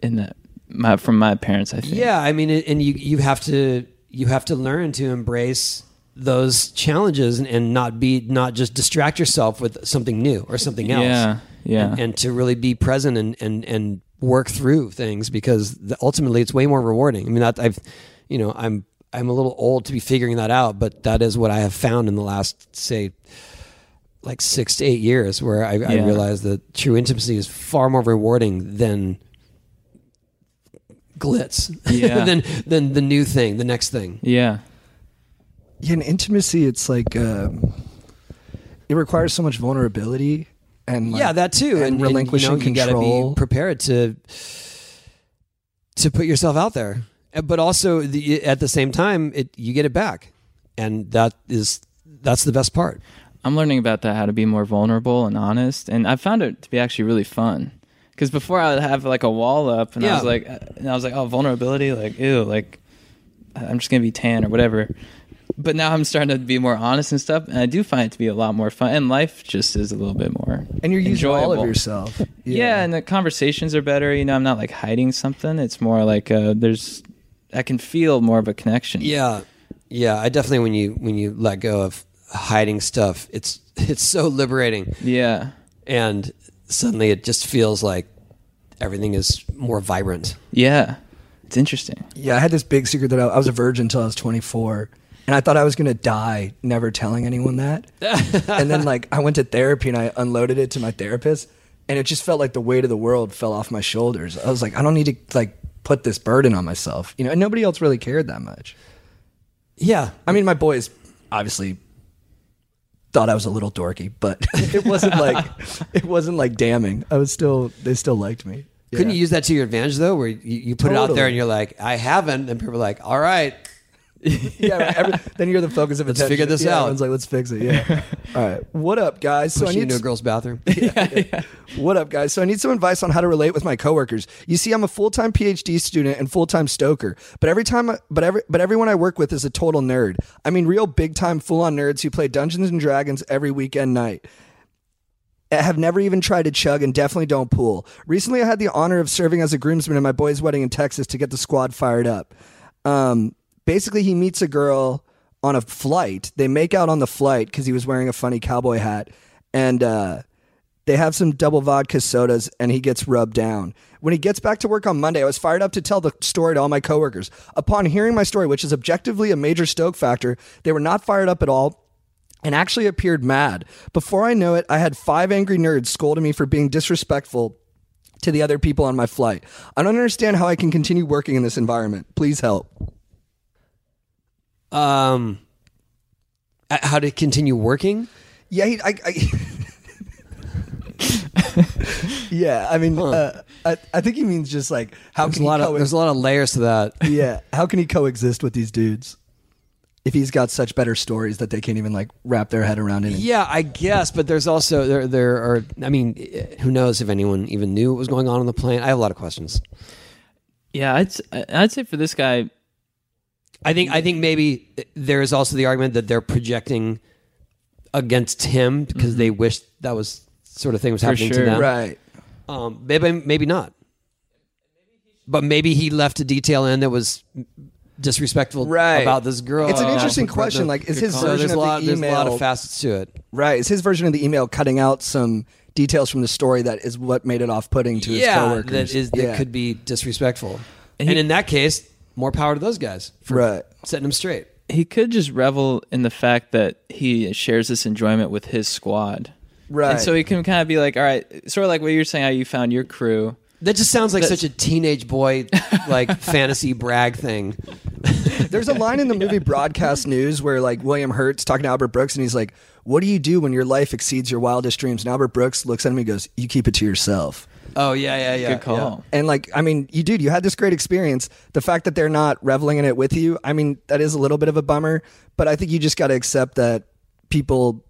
in that my, from my parents. I think. Yeah, I mean, it, and you you have to you have to learn to embrace those challenges and, and not be not just distract yourself with something new or something else. Yeah. Yeah. and, and to really be present and and and work through things because the, ultimately it's way more rewarding. I mean, that I've, you know, I'm I'm a little old to be figuring that out, but that is what I have found in the last say like six to eight years, where I, I Yeah. realized that true intimacy is far more rewarding than glitz, [laughs] Yeah. than than the new thing, the next thing. yeah. Yeah, in intimacy, it's like um, it requires so much vulnerability and like, yeah, that too, and, relinquishing you, know, you gotta control. be prepared to to put yourself out there, Uh, but also the, at the same time, it you get it back, and that is that's the best part. I'm learning about that, how to be more vulnerable and honest, and I found it to be actually really fun. Because before I would have like a wall up, and I was like, and I was like, oh, vulnerability, like ew, like I'm just gonna be tan or whatever. But now I'm starting to be more honest and stuff, and I do find it to be a lot more fun. And life just is a little bit more And you're using all of yourself. Yeah. and the conversations are better. You know, I'm not like hiding something. It's more like uh, there's, I can feel more of a connection. Yeah, yeah. I definitely when you when you let go of hiding stuff, it's [laughs] it's so liberating, yeah, and suddenly it just feels like everything is more vibrant. yeah. It's interesting. Yeah, I had this big secret that I, I was a virgin until I was 24, and I thought I was gonna die never telling anyone that. and then like I went to therapy and I unloaded it to my therapist, and it just felt like the weight of the world fell off my shoulders. I was like, I don't need to like put this burden on myself, you know. And nobody else really cared that much. Yeah, I mean, my boys obviously thought I was a little dorky, but [laughs] it wasn't like it wasn't like damning. I was still they still liked me. Couldn't Yeah. you use that to your advantage though, where you, you put it out there and you're like, I haven't, and people are like, all right, [laughs] yeah, every, then you're the focus of Let's attention. figure this Yeah, out. Everyone's like, let's fix it. Yeah. [laughs] All right. What up, guys? So I push you need into a girl's bathroom. [laughs] What up, guys? So I need some advice on how to relate with my coworkers. You see, I'm a full time PhD student and full time stoker, but every time, I, but every, but everyone I work with is a total nerd. I mean, real big time, full on nerds who play Dungeons and Dragons every weekend night. I have never even tried to chug and definitely don't pool. Recently, I had the honor of serving as a groomsman at my boy's wedding in Texas to get the squad fired up. Um, basically, he meets a girl on a flight. They make out on the flight because he was wearing a funny cowboy hat, and uh, they have some double vodka sodas, and he gets rubbed down. When he gets back to work on Monday, I was fired up to tell the story to all my coworkers. Upon hearing my story, which is objectively a major stoke factor, they were not fired up at all and actually appeared mad. Before I know it, I had five angry nerds scolding me for being disrespectful to the other people on my flight. I don't understand how I can continue working in this environment. Please help. Um, how to continue working? Yeah, he, I, I [laughs] yeah. I mean, uh, I, I think he means just like how There's can a he lot of there's a lot of layers to that. [laughs] yeah, how can he coexist with these dudes if he's got such better stories that they can't even like wrap their head around it? Yeah, I guess, but there's also there there are. I mean, who knows if anyone even knew what was going on on the plane? I have a lot of questions. Yeah, I'd s- I'd say for this guy, I think I think maybe there is also the argument that they're projecting against him because they wish that was sort of thing was happening sure. to them. Right. Um, maybe maybe not. But maybe he left a detail in that was disrespectful Right. about this girl. It's an interesting the- question, like, is his so version there's of a the lot, There's a lot email- of facets to it. Right. Is his version of the email cutting out some details from the story that is what made it off putting to his yeah, coworkers? that is that Yeah. could be disrespectful. And And, in that case, more power to those guys for Right. setting them straight. he could just revel in the fact that he shares this enjoyment with his squad. Right. And so he can kind of be like, all right, sort of like what you're saying, how you found your crew. That just sounds like That's- such a teenage boy [laughs] like fantasy brag thing. [laughs] There's a line in the movie Broadcast News where like William Hurt's talking to Albert Brooks and he's like, "What do you do when your life exceeds your wildest dreams?" And Albert Brooks looks at him and goes, "You keep it to yourself." Oh yeah, yeah, yeah. Good call. And like, I mean, you dude, you had this great experience. The fact that they're not reveling in it with you, I mean, that is a little bit of a bummer. But I think you just got to accept that people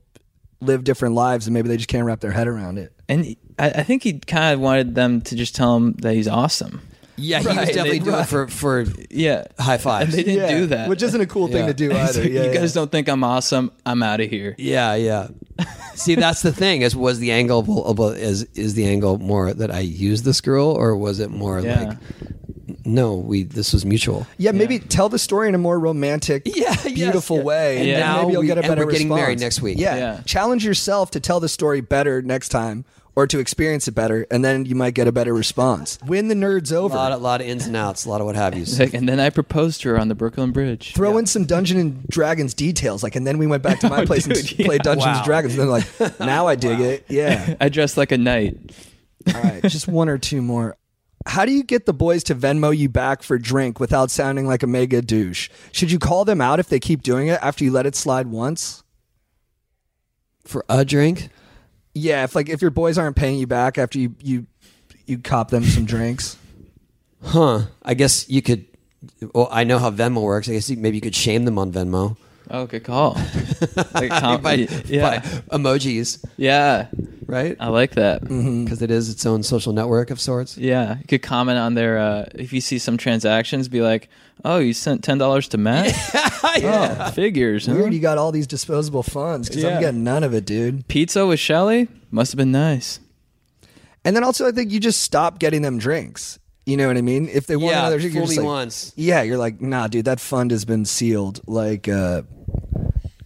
live different lives and maybe they just can't wrap their head around it. And I, I think he kind of wanted them to just tell him that he's awesome. Yeah, he was definitely they- doing it for for Yeah. high fives. And they didn't do that. which isn't a cool thing Yeah. to do It's either. [laughs] like, Yeah, you yeah. guys don't think I'm awesome. I'm out of here. Yeah, yeah. [laughs] See, that's the thing. Is was the angle of- of- uh, is is the angle more that I used this girl, or was it more Yeah. like no, we this was mutual. Yeah, maybe tell the story in a more romantic, [laughs] Yeah, yes, beautiful yeah. way, and Yeah. then Now maybe you'll we- get a and better we're getting response. married next week. Yeah. Yeah. challenge yourself to tell the story better next time, or to experience it better, and then you might get a better response. Win the nerds A over. lot, of, lot of ins and outs, a lot of what have you. Like, and then I proposed to her on the Brooklyn Bridge. Throw in some Dungeon and Dragons details, like, and then we went back to my [laughs] oh, place and dude, played Dungeons Wow. and Dragons. And then like, [laughs] now I dig it. Yeah. [laughs] I dressed like a knight. All right, just one or two more. How do you get the boys to Venmo you back for drink without sounding like a mega douche? Should you call them out if they keep doing it after you let it slide once? For a drink, Yeah, if like if your boys aren't paying you back after you you you cop them some drinks. huh? I guess you could. Well, I know how Venmo works. I guess you, maybe you could shame them on Venmo. Oh, good call. Like, com- by, yeah, by emojis, yeah. right? I like that. Because it is its own social network of sorts. Yeah, you could comment on their uh, if you see some transactions, be like, "Oh, you sent ten dollars to Matt? [laughs] Oh, figures. huh? Weird, you got all these disposable funds because Yeah. I'm getting none of it, dude. Pizza with Shelly must have been nice. And then also, I think you just stop getting them drinks. You know what I mean? If they want Yeah, another you're just like, once. Yeah, you're like, nah, dude, that fund has been sealed. Like, uh,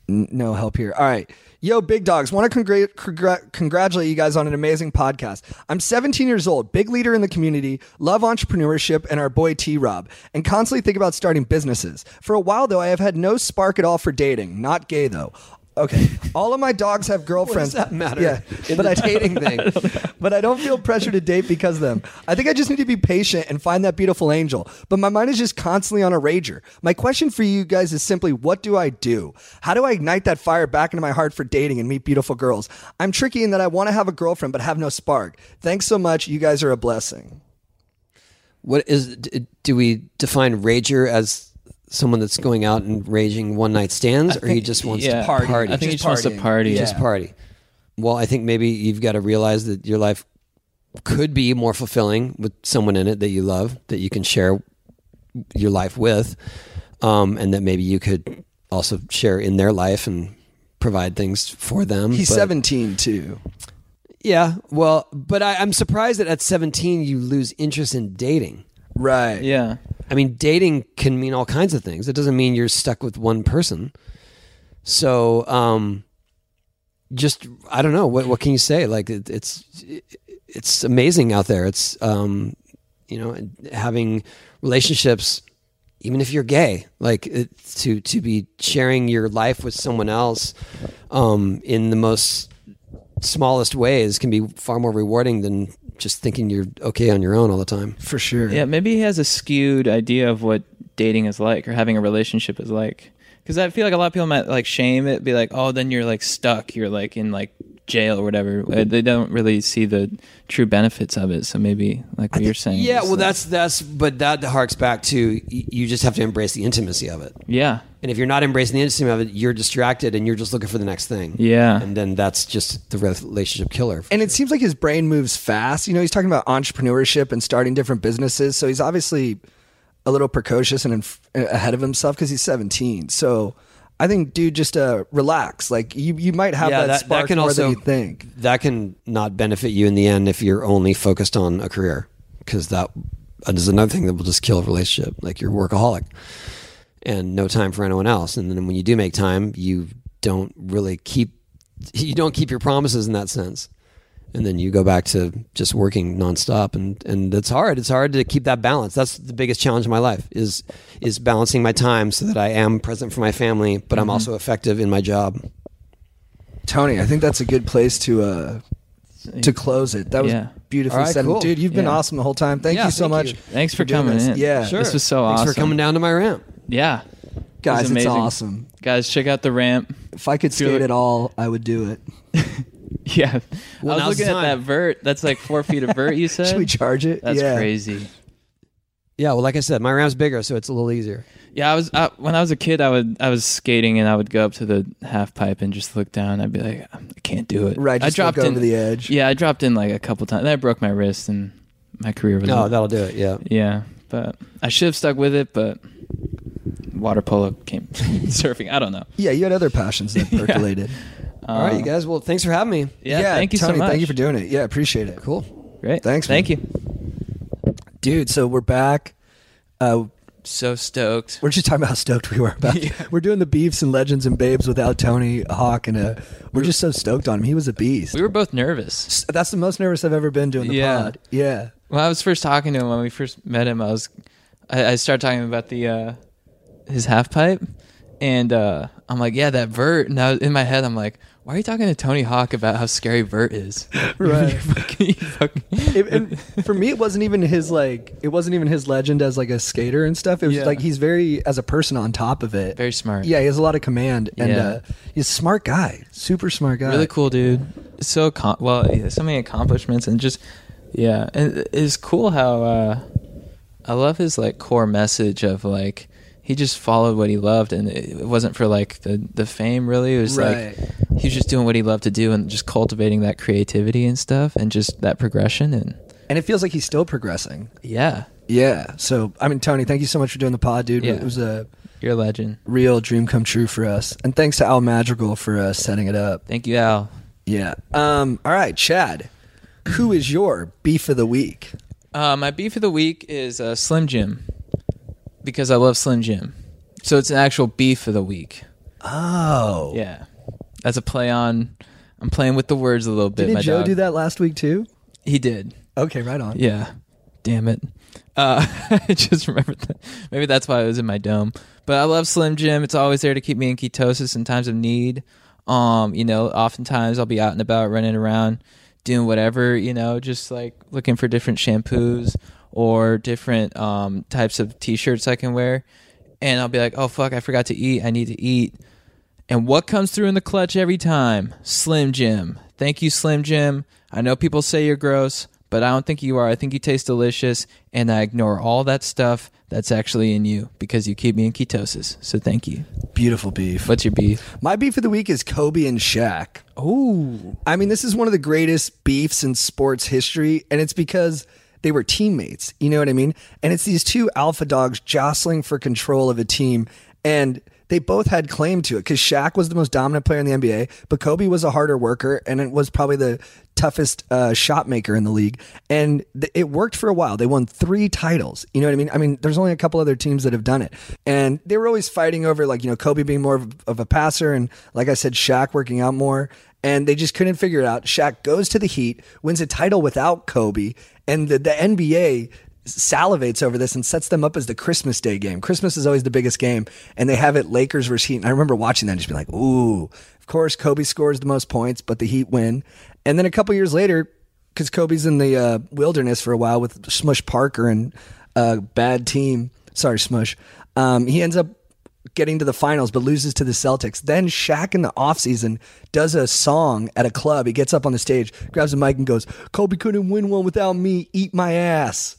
n- no help here. All right. Yo, big dogs, want to congr- congr- congratulate you guys on an amazing podcast. I'm 17 years old, big leader in the community, love entrepreneurship and our boy T Rob, and constantly think about starting businesses. For a while, though, I have had no spark at all for dating. Not gay, though. Okay. All of my dogs have girlfriends. Does that matter Yeah. in but the I dating [laughs] thing? but I don't feel pressure to date because of them. I think I just need to be patient and find that beautiful angel. But my mind is just constantly on a rager. My question for you guys is simply what do I do? How do I ignite that fire back into my heart for dating and meet beautiful girls? I'm tricky in that I want to have a girlfriend but have no spark. Thanks so much. You guys are a blessing. What is? Do we define rager as someone that's going out and raging one night stands, or he just wants yeah. to party? I think he Just just wants to partying. party. just party. Well, I think maybe you've got to realize that your life could be more fulfilling with someone in it that you love, that you can share your life with, um, and that maybe you could also share in their life and provide things for them. He's But- 17 too. Yeah, well, but I, I'm surprised that at 17 you lose interest in dating. Right. Yeah. I mean, dating can mean all kinds of things. It doesn't mean you're stuck with one person. So, um, just I don't know what what can you say? Like it, it's it's amazing out there. It's um, you know having relationships, even if you're gay, like it, to to be sharing your life with someone else, um, in the most smallest ways can be far more rewarding than just thinking you're okay on your own all the time. For sure. Yeah, maybe he has a skewed idea of what dating is like or having a relationship is like. Because I feel like a lot of people might like shame it, be like, "Oh, then you're like stuck. You're like in like jail or whatever." Uh, They don't really see the true benefits of it. So maybe like what you're saying. Yeah, well, that- that's that's, but that harks back to you just have to embrace the intimacy of it. yeah, And if you're not embracing the intimacy of it, you're distracted and you're just looking for the next thing. yeah, And then that's just the relationship killer. And it seems like his brain moves fast. You know, he's talking about entrepreneurship and starting different businesses. So he's obviously a little precocious and in, ahead of himself because he's 17. So I think, dude, just uh, relax. Like you, you might have that, spark more than you think. that can not benefit you in the end if you're only focused on a career because that is another thing that will just kill a relationship. Like you're a workaholic and no time for anyone else. And then when you do make time, you don't really keep [laughs] you don't keep your promises in that sense. And then you go back to just working nonstop, and and it's hard. It's hard to keep that balance. That's the biggest challenge in my life is is balancing my time so that I am present for my family, but I'm also effective in my job. Tony, I think that's a good place to uh, to close it. That was Yeah. beautifully All right, said. cool. Dude, you've been Yeah. awesome the whole time. Thank Yeah, you so thank much. you. Thanks for, doing coming this. in. Yeah. Sure. this was so awesome. Thanks awesome. for coming down to my ramp. Yeah, Guys, was it's amazing. awesome. guys, check out the ramp. If I could Feel skate it. at all, I would do it. [laughs] Yeah, Well, I was looking at that vert. That's like four feet of vert. You [laughs] said Should we charge it? That's yeah. crazy. Yeah, well, like I said, my ramp's bigger, so it's a little easier. Yeah, I was I, when I was a kid. I would I was skating and I would go up to the half pipe and just look down. I'd be like, I can't do it. Right, I dropped look in the edge. Yeah, I dropped in like a couple times. Then I broke my wrist and my career was. Oh, over. that'll do it. Yeah. yeah, but I should have stuck with it. But water polo came [laughs] surfing. I don't know. Yeah, you had other passions that [laughs] percolated. All right, you guys. Well, thanks for having me. Yeah, thank you Tony, so much. Thank you for doing it. Yeah, appreciate it. Cool. Great. Thanks, Thank man. you. Dude, so we're back. Uh, So stoked. we're just talking about how stoked we were about. [laughs] yeah. We're doing the beefs and legends and babes without Tony Hawk, and uh, we're just so stoked on him. He was a beast. We were both nervous. That's the most nervous I've ever been doing the Yeah. pod. Yeah. When I was first talking to him, when we first met him, I was, I, I started talking about the, uh, his half pipe, and uh, I'm like, yeah, that vert. And I in my head, I'm like, why are you talking to Tony Hawk about how scary vert is? [laughs] Right. Fucking- fucking- It, and for me, it wasn't even his like. It wasn't even his legend as like a skater and stuff. It was Yeah. like he's very as a person on top of it. Very smart. Yeah, he has a lot of command, and Yeah. uh, he's a smart guy. Super smart guy. really cool dude. So com- well, yeah, so many accomplishments and just yeah, and it's cool how uh, I love his like core message of like he just followed what he loved, and it, it wasn't for like the the fame. Really, it was Right. like he was just doing what he loved to do, and just cultivating that creativity and stuff, and just that progression. And And it feels like he's still progressing. yeah, Yeah. So, I mean, Tony, thank you so much for doing the pod, dude. Yeah. It was a you're a legend. real dream come true for us. And thanks to Al Madrigal for uh, setting it up. Thank you, Al. Yeah. Um. All right, Chad. Who is your beef of the week? Uh, my beef of the week is uh, Slim Jim because I love Slim Jim. So it's an actual beef of the week. Oh. Yeah, that's a play on. I'm playing with the words a little bit. Didn't Joe dog. do that last week too? He did. Okay, right on. Yeah. Damn it. Uh, [laughs] I just remembered that. Maybe that's why it was in my dome. But I love Slim Jim. It's always there to keep me in ketosis in times of need. Um, you know, oftentimes I'll be out and about running around doing whatever, you know, just like looking for different shampoos or different um, types of t-shirts I can wear. And I'll be like, "Oh fuck, I forgot to eat. I need to eat." And what comes through in the clutch every time? Slim Jim. Thank you, Slim Jim. I know people say you're gross, but I don't think you are. I think you taste delicious, and I ignore all that stuff that's actually in you because you keep me in ketosis. So thank you. Beautiful beef. What's your beef? My beef of the week is Kobe and Shaq. Oh, I mean, this is one of the greatest beefs in sports history, and it's because they were teammates. You know what I mean? And it's these two alpha dogs jostling for control of a team, and they both had claim to it because Shaq was the most dominant player in the NBA, but Kobe was a harder worker and it was probably the toughest uh, shot maker in the league. And th- it worked for a while. They won three titles. You know what I mean? I mean, there's only a couple other teams that have done it. And they were always fighting over, like, you know, Kobe being more of, of a passer and, like I said, Shaq working out more and they just couldn't figure it out. Shaq goes to the Heat, wins a title without Kobe, and the, the NBA salivates over this and sets them up as the Christmas Day game. Christmas is always the biggest game, and they have it Lakers versus Heat. And I remember watching that and just being like, ooh, of course, Kobe scores the most points, but the Heat win. And then a couple years later, because Kobe's in the uh, wilderness for a while with Smush Parker and a bad team, sorry, Smush, um, he ends up getting to the finals but loses to the Celtics. Then Shaq in the offseason does a song at a club. He gets up on the stage, grabs a mic and goes, Kobe couldn't win one without me. Eat my ass.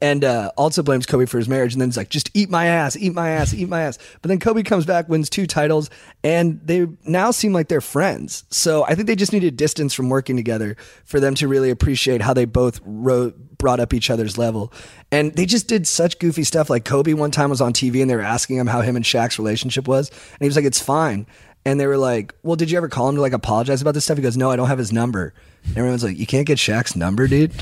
And uh, also blames Kobe for his marriage, and then he's like, "Just eat my ass, eat my ass, eat my ass." But then Kobe comes back, wins two titles, and they now seem like they're friends. So I think they just needed distance from working together for them to really appreciate how they both wrote, brought up each other's level. And they just did such goofy stuff. Like Kobe one time was on TV, and they were asking him how him and Shaq's relationship was, and he was like, "It's fine." And they were like, "Well, did you ever call him to like apologize about this stuff?" He goes, "No, I don't have his number." And everyone's like, "You can't get Shaq's number, dude."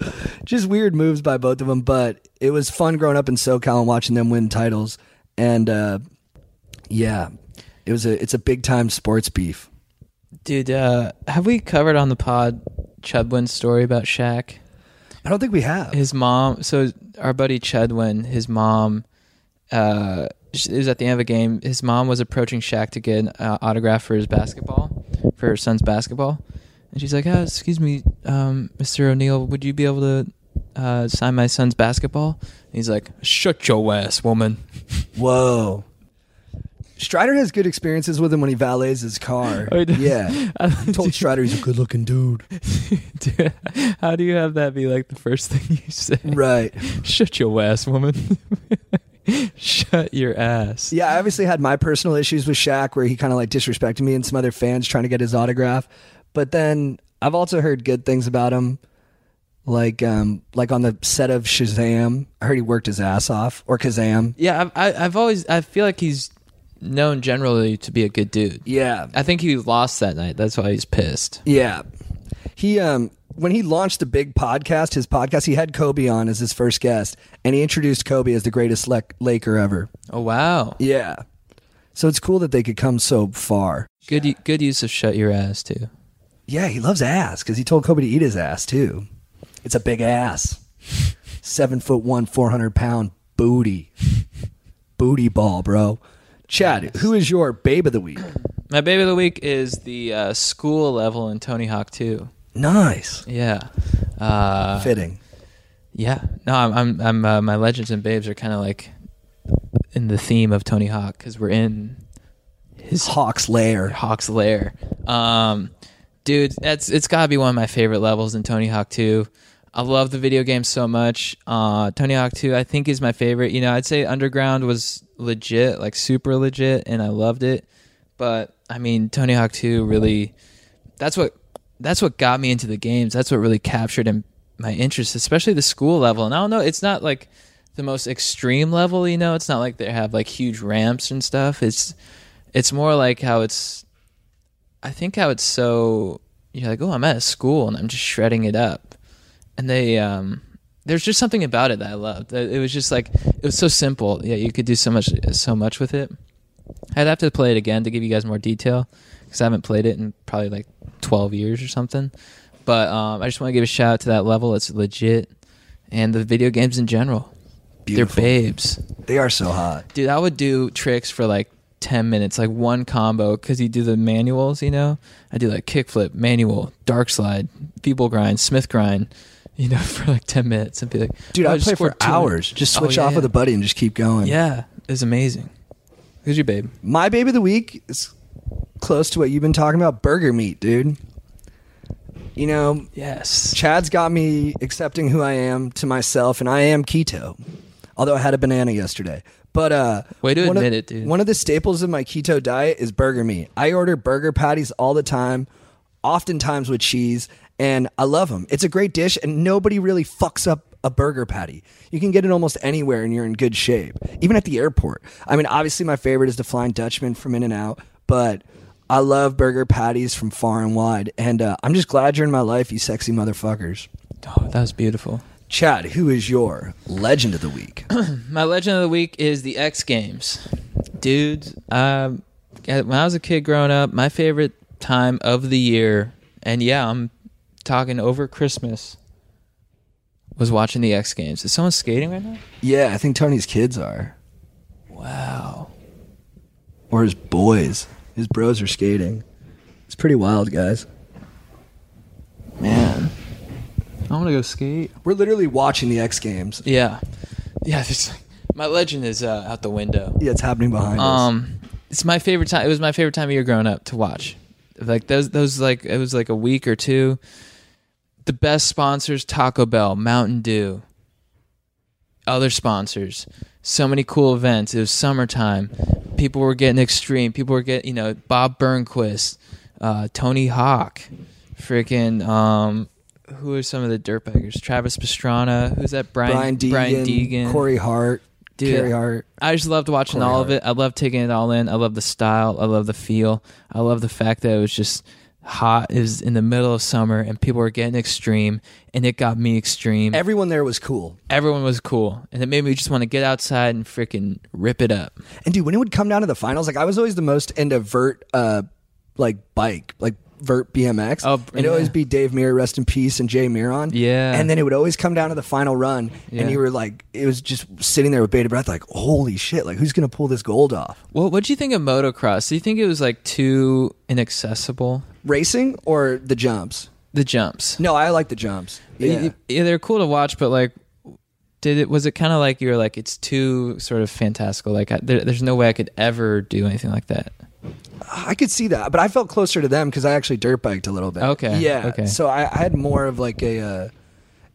[laughs] just weird moves by both of them, but it was fun growing up in SoCal and watching them win titles. And uh, yeah, it was a it's a big time sports beef. dude, uh, have we covered on the pod Chudwin's story about Shaq? I don't think we have. his mom so our buddy chedwin his mom uh it was at the end of a game his mom was approaching Shaq to get an uh, autograph for his basketball for her son's basketball and she's like oh, excuse me um, mr o'neill would you be able to uh, sign my son's basketball and he's like shut your ass woman [laughs] Whoa. Strider has good experiences with him when he valets his car. Oh, he does? yeah. [laughs] He told Strider he's a good looking dude. [laughs] Dude, how do you have that be like the first thing you say Right. shut your ass woman shut your ass Yeah, I obviously had my personal issues with Shaq where he kind of like disrespected me and some other fans trying to get his autograph. But then I've also heard good things about him. Like um like on the set of Shazam, I heard he worked his ass off or Kazam. Yeah, I've, I, I've always I feel like he's known generally to be a good dude. Yeah. I think he lost that night. That's why he's pissed. Yeah. He um when he launched the big podcast, his podcast, he had Kobe on as his first guest and he introduced Kobe as the greatest Lek- Laker ever. Oh wow, Yeah. So it's cool that they could come so far. good u- good use of shut your ass too. Yeah, he loves ass because he told Kobe to eat his ass too. It's a big ass. Seven foot one, 400 pound booty. Booty ball, bro. Chad, who is your babe of the week? My babe of the week is the uh, school level in Tony Hawk 2. Nice. Yeah, uh, Fitting. yeah. No, I'm I'm, I'm uh, my legends and babes are kind of like in the theme of Tony Hawk because we're in his Hawk's lair. Hawk's Lair. Um, dude, that's it's gotta be one of my favorite levels in Tony Hawk 2. I love the video game so much. Uh, Tony Hawk 2, I think, is my favorite. You know, I'd say Underground was legit, like super legit, and I loved it. But I mean, Tony Hawk 2 really that's what that's what got me into the games. That's what really captured in my interest, especially the school level. And I don't know, it's not like the most extreme level, you know. It's not like they have like huge ramps and stuff. It's it's more like how it's I think how it's so you're like, "Oh, I'm at a school and I'm just shredding it up." And they um there's just something about it that I loved. It was just like it was so simple. Yeah, you could do so much so much with it. I'd have to play it again to give you guys more detail because I haven't played it in probably like 12 years or something. But um, I just want to give a shout out to that level. It's legit, and the video games in general. Beautiful. They're babes, They are so hot. dude. I would do tricks for like 10 minutes, like one combo, because you do the manuals. You know, I do like kickflip, manual, dark slide, feeble grind, Smith grind. You know, [laughs] for like 10 minutes, and be like, Dude, oh, I just play for hours. Just Oh, switch yeah, off yeah. with a buddy and just keep going. Yeah, it's amazing. Who's your babe? My baby of the week is close to what you've been talking about burger meat, dude. You know, Yes. Chad's got me accepting who I am to myself, and I am keto. Although I had a banana yesterday. But uh Way to one of- admit it, dude. One of the staples of my keto diet is burger meat. I order burger patties all the time, oftentimes with cheese, and I love them. It's a great dish, and nobody really fucks up a burger patty. You can get it almost anywhere, and you're in good shape, even at the airport. I mean, obviously, my favorite is the Flying Dutchman from In and Out, but I love burger patties from far and wide, and uh, I'm just glad you're in my life, you sexy motherfuckers. Oh, that was beautiful. Chad, who is your legend of the week? [clears throat] My legend of the week is the X Games, dude. Um, when I was a kid growing up, my favorite time of the year, and yeah, I'm talking over Christmas, was watching the X Games. Is someone skating right now? yeah, I think Tony's kids are, Wow. or his boys. His bros are skating. It's pretty wild, guys. Man, I want to go skate. We're literally watching the X Games. Yeah, yeah. This, my legend is uh, out the window. Yeah, it's happening behind us. Um, it's my favorite time. It was my favorite time of year growing up to watch. Like those, those like it was like a week or two. The best sponsors: Taco Bell, Mountain Dew, other sponsors. So many cool events. It was summertime. People were getting extreme. People were getting, you know, Bob Burnquist, uh, Tony Hawk, freaking. Um, who are some of the dirtbaggers? Travis Pastrana. Who's that? Brian Brian Deegan, Brian Deegan. Corey Hart, Dude, Carey Hart. I just loved watching Corey all of it. I loved taking it all in. I love the style. I love the feel. I love the fact that it was just hot. It was in the middle of summer and people were getting extreme, and it got me extreme. Everyone there was cool. Everyone was cool, and it made me just want to get outside and freaking rip it up. And dude, when it would come down to the finals, like I was always the most into vert, uh, like bike, like vert BMX. Oh, and it'd always be Dave Mirra, rest in peace, and Jay Miron. Yeah. And then it would always come down to the final run, Yeah. and you were like, it was just sitting there with bated breath, like, holy shit, like who's gonna pull this gold off? Well, what do you think of motocross? Do you think it was like too inaccessible? Racing or the jumps? The jumps. No, I like the jumps. Yeah. Yeah, they're cool to watch, but like, did it was it kind of like you were like it's too sort of fantastical? Like, I, there, there's no way I could ever do anything like that. I could see that, but I felt closer to them because I actually dirt biked a little bit. Okay, Yeah. okay. So I, I had more of like a. Uh,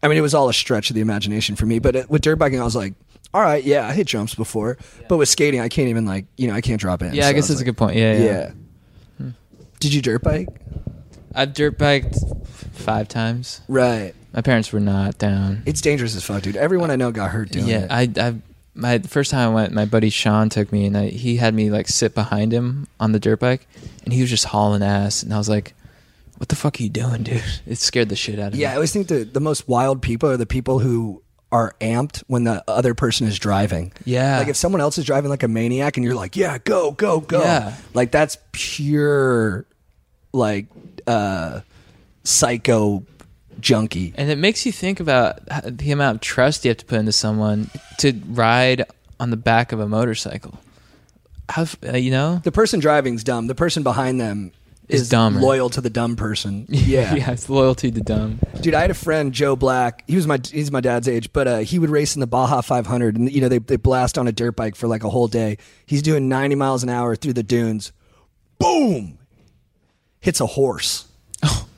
I mean, it was all a stretch of the imagination for me, but it, with dirt biking, I was like, all right, yeah, I hit jumps before, but with skating, I can't even like, you know, I can't drop in. Yeah, So I guess was that's a good point. Yeah, Yeah. yeah. Did you dirt bike? I've dirt biked five times. Right. My parents were not down. It's dangerous as fuck, dude. Everyone I know got hurt doing yeah, it. Yeah, I, I, my the first time I went, my buddy Sean took me, and I, he had me like sit behind him on the dirt bike, and he was just hauling ass, and I was like, "What the fuck are you doing, dude?" [laughs] It scared the shit out of me. yeah, I always think the the most wild people are the people who are amped when the other person is driving. Yeah. Like if someone else is driving like a maniac and you're like, yeah, go, go, go. Yeah. Like that's pure like uh psycho junkie. and it makes you think about the amount of trust you have to put into someone to ride on the back of a motorcycle. How uh, you know? The person driving's dumb. The person behind them Is dumb. loyal to the dumb person. [laughs] Yeah. yeah, it's loyalty to the dumb. Dude, I had a friend, Joe Black. He was my he's my dad's age, but uh, he would race in the Baja 500, and you know they they blast on a dirt bike for like a whole day. He's doing 90 miles an hour through the dunes. Boom! Hits a horse. [laughs]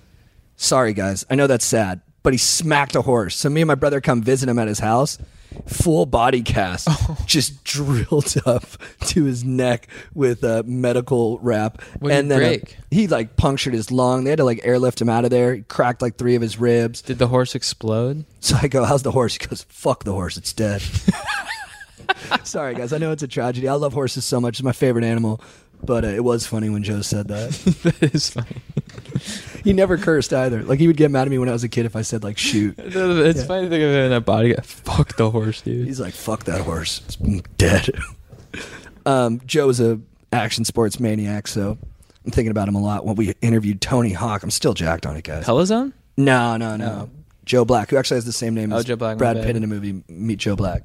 Sorry, guys. I know that's sad, but he smacked a horse. So me and my brother come visit him at his house, full body cast, just drilled [laughs] up to his neck with a medical wrap. What did and he then uh, break? he like punctured his lung. They had to like airlift him out of there. He cracked like three of his ribs. Did the horse explode? So I go, "How's the horse?" He goes, "Fuck the horse, it's dead." [laughs] Sorry, guys. I know it's a tragedy. I love horses so much; it's my favorite animal. But uh, it was funny when Joe said that. [laughs] that is funny. [laughs] he never cursed either. Like he would get mad at me when I was a kid if I said like "shoot." [laughs] It's Yeah. funny to think of him in that body. Fuck the horse, dude. He's like, "Fuck that horse, it's dead." [laughs] um, Joe's a action sports maniac, so I'm thinking about him a lot. When we interviewed Tony Hawk, I'm still jacked on it, guys. Pelazone? No, no, no. Joe Black, who actually has the same name Oh, as Joe Black, Brad. Pitt in the movie Meet Joe Black.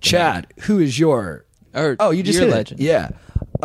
Chad, who is your Or Oh, you just your hit it. legend. Yeah.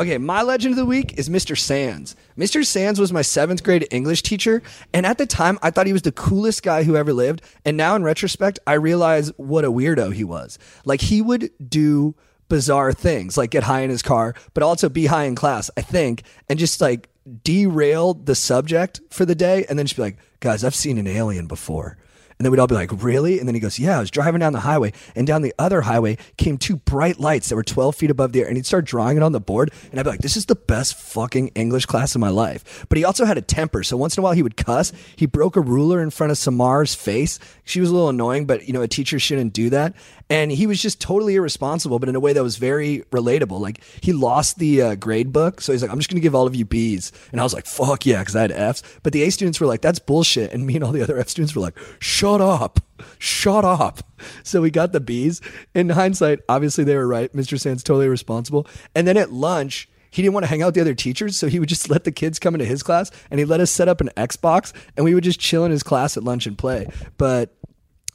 Okay, my legend of the week is Mr. Sands. Mr. Sands was my seventh grade English teacher, and at the time I thought he was the coolest guy who ever lived. And now in retrospect, I realize what a weirdo he was. Like he would do bizarre things, like get high in his car, but also be high in class, I think, and just like derail the subject for the day, and then just be like, guys, I've seen an alien before. And then we'd all be like, really? And then he goes, yeah, I was driving down the highway, and down the other highway came two bright lights that were 12 feet above the air. And he'd start drawing it on the board. And I'd be like, this is the best fucking English class of my life. But he also had a temper. So once in a while he would cuss. He broke a ruler in front of Samar's face. She was a little annoying, but you know, a teacher shouldn't do that. And he was just totally irresponsible, but in a way that was very relatable. Like he lost the uh, grade book. So he's like, I'm just going to give all of you B's. And I was like, fuck yeah, because I had F's. But the A students were like, that's bullshit. And me and all the other F students were like, shut up. Shut up. So we got the B's. In hindsight, obviously they were right. Mr. Sands totally responsible. And then at lunch, he didn't want to hang out with the other teachers, so he would just [laughs] let the kids come into his class and he let us set up an Xbox and we would just chill in his class at lunch and play. But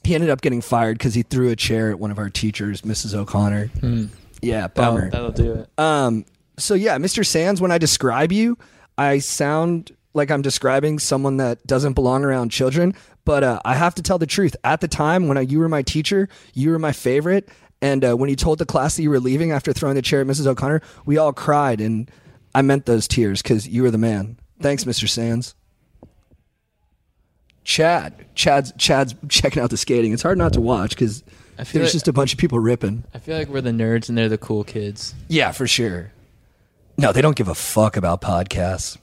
he ended up getting fired because he threw a chair at one of our teachers, Mrs. O'Connor. Yeah, bummer. That'll, that'll do it. Um, so yeah, Mr. Sands, when I describe you, I sound like I'm describing someone that doesn't belong around children, but uh, I have to tell the truth. At the time when I, you were my teacher, you were my favorite, and uh, when you told the class that you were leaving after throwing the chair at Mrs. O'Connor, we all cried, and I meant those tears because you were the man. Thanks, Mr. Sands. Chad, Chad's Chad's [laughs] checking out the skating. It's hard not to watch because there's like- just a bunch of people ripping. I feel like we're the nerds and they're the cool kids. Yeah, for sure. No, they don't give a fuck about podcasts.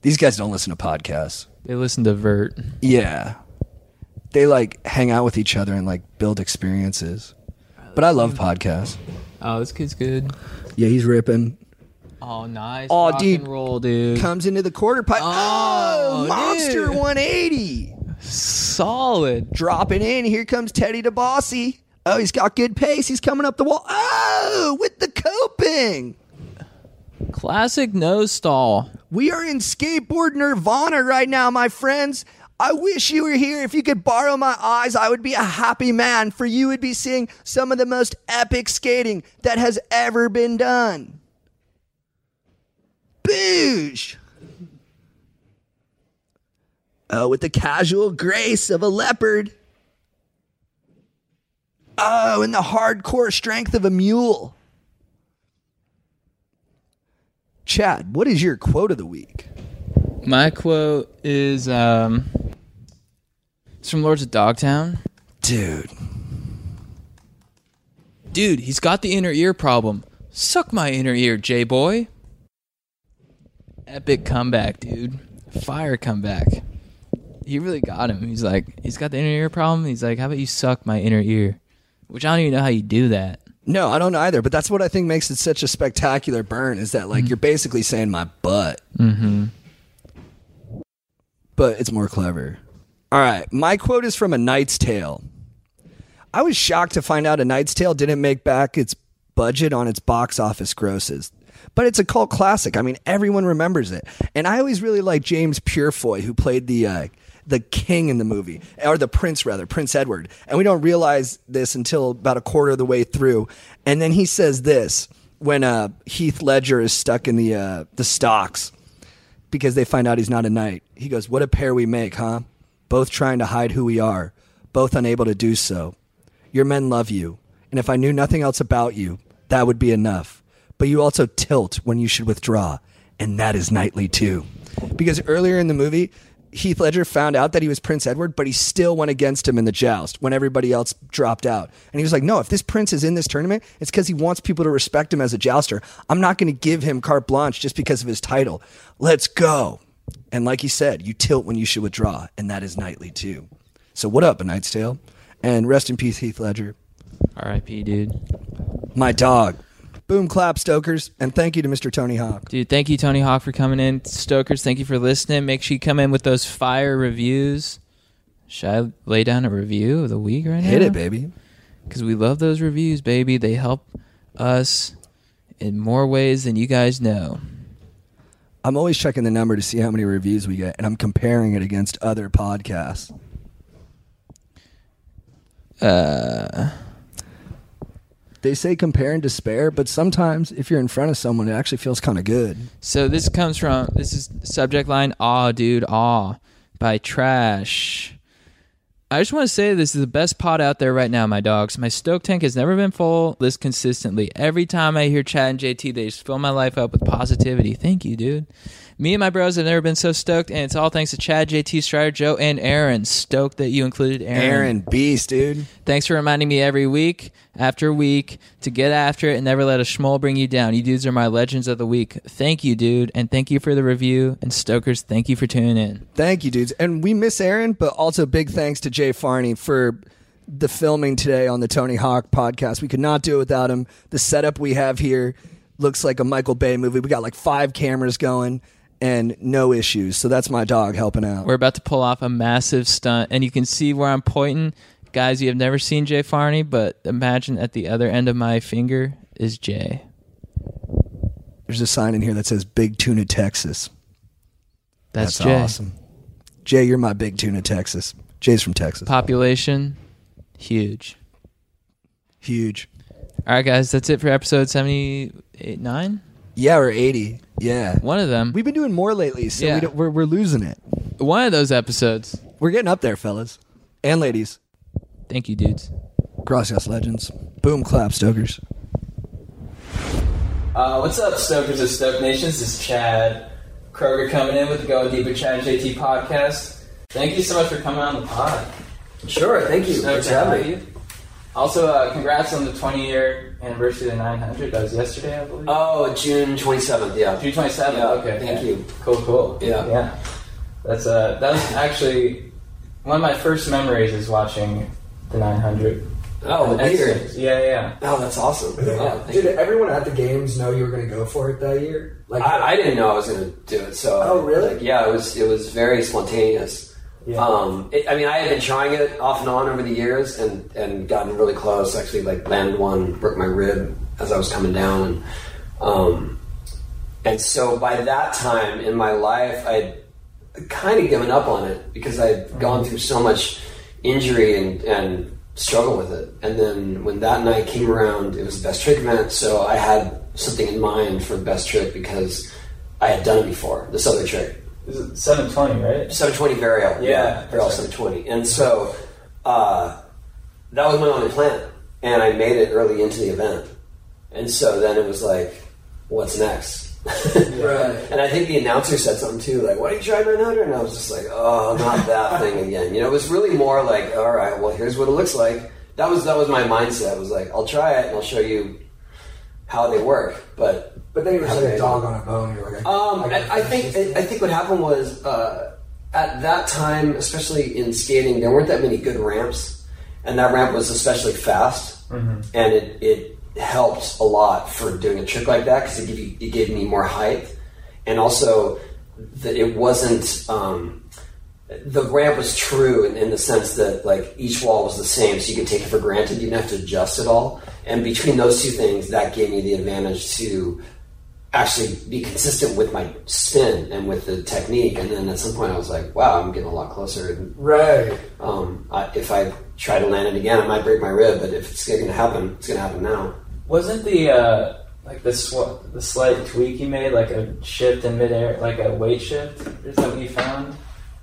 These guys don't listen to podcasts. They listen to Vert. Yeah. They like hang out with each other and like build experiences. But I love podcasts. Oh, this kid's good. Yeah, he's ripping. Oh, nice. Oh, rock dude. roll, dude. Comes into the quarter pipe. Oh, Oh, monster dude. 180. Solid. Dropping in. Here comes Teddy DeBossy. Oh, he's got good pace. He's coming up the wall. Oh, with the coping. Classic nose stall. We are in skateboard nirvana right now, my friends. I wish you were here. If you could borrow my eyes, I would be a happy man, for you would be seeing some of the most epic skating that has ever been done. Oh, with the casual grace of a leopard. Oh, and the hardcore strength of a mule. Chad, what is your quote of the week? My quote is um, it's from Lords of Dogtown. Dude. Dude, he's got the inner ear problem. Suck my inner ear, J boy. Epic comeback, dude. Fire comeback. He really got him. He's like, he's got the inner ear problem. He's like, how about you suck my inner ear? Which I don't even know how you do that. No, I don't either, but that's what I think makes it such a spectacular burn is that like you're basically saying my butt. Mm-hmm. But it's more clever. All right, my quote is from A Knight's Tale. I was shocked to find out A Knight's Tale didn't make back its budget on its box office grosses. But it's a cult classic. I mean, everyone remembers it. And I always really like James Purefoy, who played the uh, the king in the movie, or the prince rather, Prince Edward. And we don't realize this until about a quarter of the way through. And then he says this when uh, Heath Ledger is stuck in the uh, the stocks because they find out he's not a knight. He goes, "What a pair we make, huh? Both trying to hide who we are, both unable to do so. Your men love you, and if I knew nothing else about you, that would be enough. But you also tilt when you should withdraw, and that is knightly too." Because earlier in the movie, Heath Ledger found out that he was Prince Edward, but he still went against him in the joust when everybody else dropped out. And he was like, no, if this prince is in this tournament, it's because he wants people to respect him as a jouster. I'm not going to give him carte blanche just because of his title. Let's go. And like he said, you tilt when you should withdraw, and that is nightly too. So what up, A Knight's Tale? And rest in peace, Heath Ledger. R.I.P. Dude. My dog. Boom clap, Stokers. And thank you to Mr. Tony Hawk. Dude, thank you, Tony Hawk, for coming in. Stokers, thank you for listening. Make sure you come in with those fire reviews. Should I lay down a review of the week right now? Hit it, baby. Because we love those reviews, baby. They help us in more ways than you guys know. I'm always checking the number to see how many reviews we get, and I'm comparing it against other podcasts. Uh, They say compare and despair, but sometimes if you're in front of someone, it actually feels kind of good. so this comes from this is subject line aw dude aw by trash. I just want to say this is the best pod out there right now my dogs. My stoke tank has never been full this consistently. Every time i hear chad and jt they just fill my life up with positivity. Thank you dude me and my bros have never been so stoked and it's all thanks to chad jt strider joe and aaron stoked that you included aaron Aaron, beast, dude. Thanks for reminding me every week after week to get after it and never let a schmoll bring you down. You dudes are my legends of the week. Thank you, dude, and thank you for the review. And Stokers, thank you for tuning in. Thank you, dudes. And we miss Aaron, but also big thanks to Jay Farney for the filming today on the Tony Hawk podcast. We could not do it without him. The setup we have here looks like a Michael Bay movie. We got like five cameras going and no issues. So that's my dog helping out. We're about to pull off a massive stunt, and you can see where I'm pointing. Guys, you have never seen Jay Farney, but imagine at the other end of my finger is Jay. There's a sign in here that says Big Tuna, Texas. That's, Jay. awesome. Jay, you're my Big Tuna, Texas. Jay's from Texas. Population, huge. Huge. All right, guys, that's it for episode 78, 9? Yeah, or 80. Yeah. One of them. We've been doing more lately, so Yeah. we don't, we're, we're losing it. One of those episodes. We're getting up there, fellas. And ladies. Thank you, dudes. Gracias, legends. Boom, clap, stokers. Uh, what's up, Stokers of Stoke Nations? This is Chad Kroeger coming in with the Go Deep with Chad and JT podcast. Thank you so much for coming on the pod. Sure, thank you. Stoked to for having have me. you. Also, uh, congrats on the 20 year anniversary of the 900. That was yesterday, I believe. Oh, June 27th, yeah. June 27th. Yeah, okay. thank yeah. you. Cool, cool. Yeah. Yeah. That's uh, that was actually one of my first memories is watching the 900. Oh, the weird. Yeah, yeah. Oh, that's awesome. Yeah, thank Did you. everyone at the games know you were going to go for it that year? Like, I, I didn't know I was going to do it, so. Oh, really? like, yeah, it was. It was very spontaneous. Yeah. Um, it, I mean, I had been trying it off and on over the years, and and gotten really close. Actually, like landed one, broke my rib as I was coming down, and um, and so by that time in my life, I'd kind of given up on it because I'd gone through so much injury and and struggle with it. And then when that night came around, it was the best trick event, so I had something in mind for the best trick because I had done it before. This other trick. Is it 720, right? 720 Varial. Yeah. Varial 720. And so uh, that was my only plan. And I made it early into the event. And so then it was like, what's next? [laughs] Right. And I think the announcer said something too, like, "Why don't you try 900?" And I was just like, "Oh, not that thing again." You know, it was really more like, "All right, well, here's what it looks like." That was that was my mindset. It was like, "I'll try it and I'll show you how they work." But but then you were just like a dog on a bone. You're like, um, gotta I, I think this I think what happened was uh, at that time, especially in skating, there weren't that many good ramps, and that ramp was especially fast, and it, it helped a lot for doing a trick like that because it gave you, it gave me more height, and also that it wasn't. Um, the ramp was true in, in the sense that like each wall was the same, so you could take it for granted. You didn't have to adjust it all. And between those two things, that gave me the advantage to actually be consistent with my spin and with the technique. And then at some point, I was like, "Wow, I'm getting a lot closer." And Right. um, I, if I try to land it again, I might break my rib. But if it's going to happen, it's going to happen now. Wasn't the uh, like the sw- the slight tweak you made like a shift in midair, like a weight shift? Is that what you found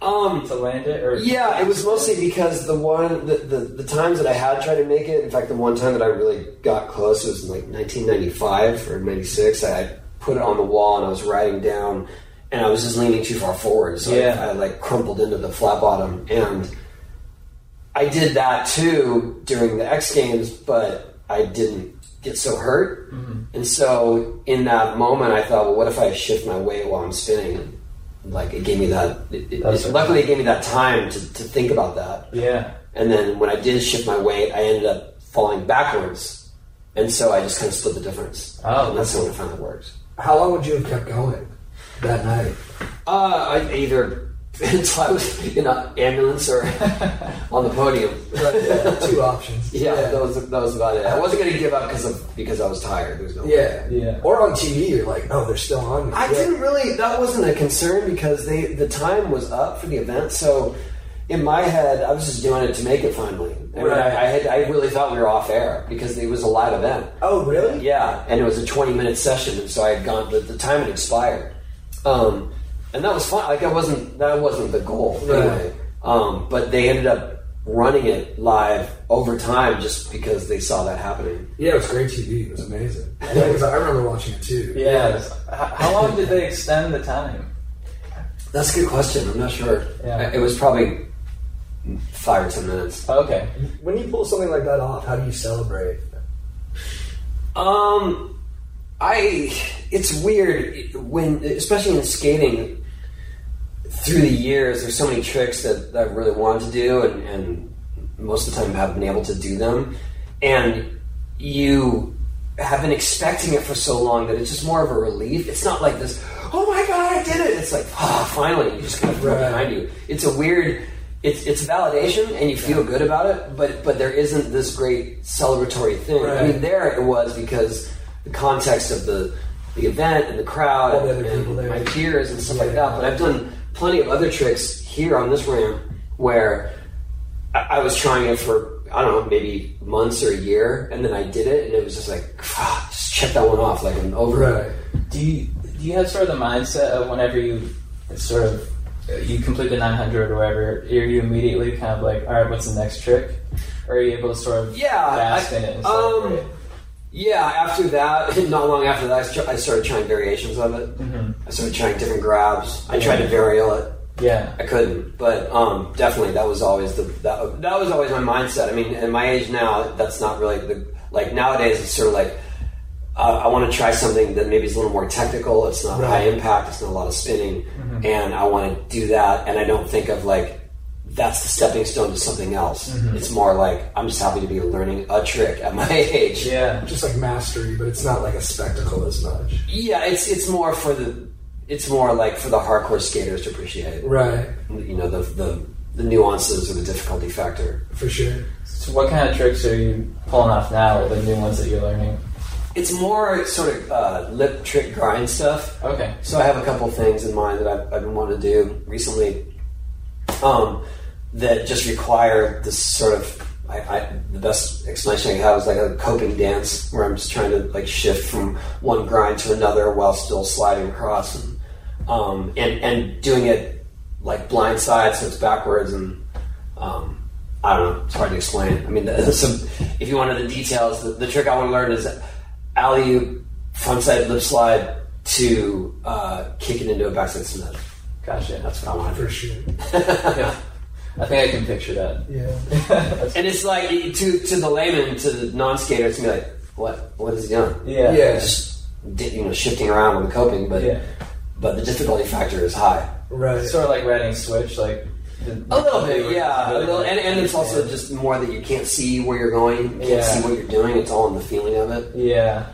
Um, to land it? Or Yeah, it was mostly because the one the, the the times that I had tried to make it. In fact, the one time that I really got close was in like 1995 or 96. I, I put it on the wall and I was riding down, and I was just leaning too far forward, so Yeah. I, like crumpled into the flat bottom, and I did that too during the X Games, but I didn't get so hurt, and so in that moment, I thought, well, what if I shift my weight while I'm spinning? Like it gave me that. It, it, That's luckily, it gave me that time to, to think about that. Yeah. And then when I did shift my weight, I ended up falling backwards. And so I just kind of split the difference. Oh, and that's the one I found that works. How long would you have kept going that night? Uh, I either until I was in an ambulance or on the podium. yeah, two options. Yeah, that was that was about it. I wasn't going to give up because because I was tired. There was no Yeah. Yeah. Or on TV, you're like, oh, they're still on me. I Yeah. didn't really. That wasn't a concern because they the time was up for the event. So in my head, I was just doing it to make it finally. I mean, Right. I, I, had, I really thought we were off air because it was a live event. Oh, really? Yeah, and it was a 20 minute session, and so I had gone. The, the time had expired, um, and that was fine. Like I wasn't. That wasn't the goal Right. anyway. Um, but they ended up running it live over time just because they saw that happening. Yeah, it was great TV. It was amazing. Yeah, 'cause I remember watching it too. Yeah. How, how long did they extend the time? That's a good question. I'm not sure. Yeah. It was probably five or ten minutes. Okay. When you pull something like that off, how do you celebrate? Um, I it's weird when, especially in skating. Through the years, there's so many tricks that, that I really wanted to do, and, and most of the time have been able to do them. And you have been expecting it for so long that it's just more of a relief. It's not like this, oh my god, I did it. It's like, ah, finally, you just kind of throw it Right. behind you. It's a weird. It's, it's validation and you feel good about it, but but there isn't this great celebratory thing. I mean, there it was because the context of the the event and the crowd All the other and people there. my peers and stuff like that. But I've done plenty of other tricks here on this ramp where I, I was trying it for I don't know maybe months or a year, and then I did it, and it was just like "Ah, just check that one off, like I'm over. Do you do you have sort of the mindset of whenever you sort of uh, you complete the 900 or whatever, are you immediately kind of like, all right, what's the next trick? Or are you able to sort of Yeah, bask I- in it and um? Yeah, after that, [laughs] not long after that, I st- I started trying variations of it. Mhm. I started trying different grabs. I tried to varial it. Yeah. I couldn't, but um, definitely that was always the that, that was always my mindset. I mean, at my age now, that's not really the like nowadays. It's sort of like uh, I want to try something that maybe is a little more technical. It's not Right. high impact. It's not a lot of spinning, and I want to do that. And I don't think of like that's the stepping stone to something else. It's more like I'm just happy to be learning a trick at my [laughs] age. Yeah. Just like mastery, but it's not like a spectacle as much. Yeah, it's it's more for the it's more like for the hardcore skaters to appreciate. Right. You know the the the nuances or the difficulty factor. For sure. So what kind of tricks are you pulling off now, or the new ones that you're learning? It's more sort of uh, lip trick grind stuff. Okay. So I have a couple things in mind that I've, I've been wanting to do recently um, that just require this sort of. I, I, the best explanation I have is like a coping dance where I'm just trying to like shift from one grind to another while still sliding across and um, and, and doing it like blind side so it's backwards and um, I don't know it's hard to explain. I mean, the, [laughs] some, if you wanted the details, the, the trick I want to learn is alley oop frontside lip slide to uh, kick it into a backside Smith. Gotcha. That's what I want For sure. [laughs] yeah. I think I can picture that. Yeah. [laughs] And it's like to to the layman, to the non-skater, it's gonna be like, what what is he doing? Yeah. Yeah. Just you know shifting around with the coping, but Yeah. but the difficulty factor is high. Right. It's Sort of like riding switch, like A little bit, yeah. A little, and, and it's also just more that you can't see where you're going, you can't Yeah. see what you're doing. It's all in the feeling of it. yeah.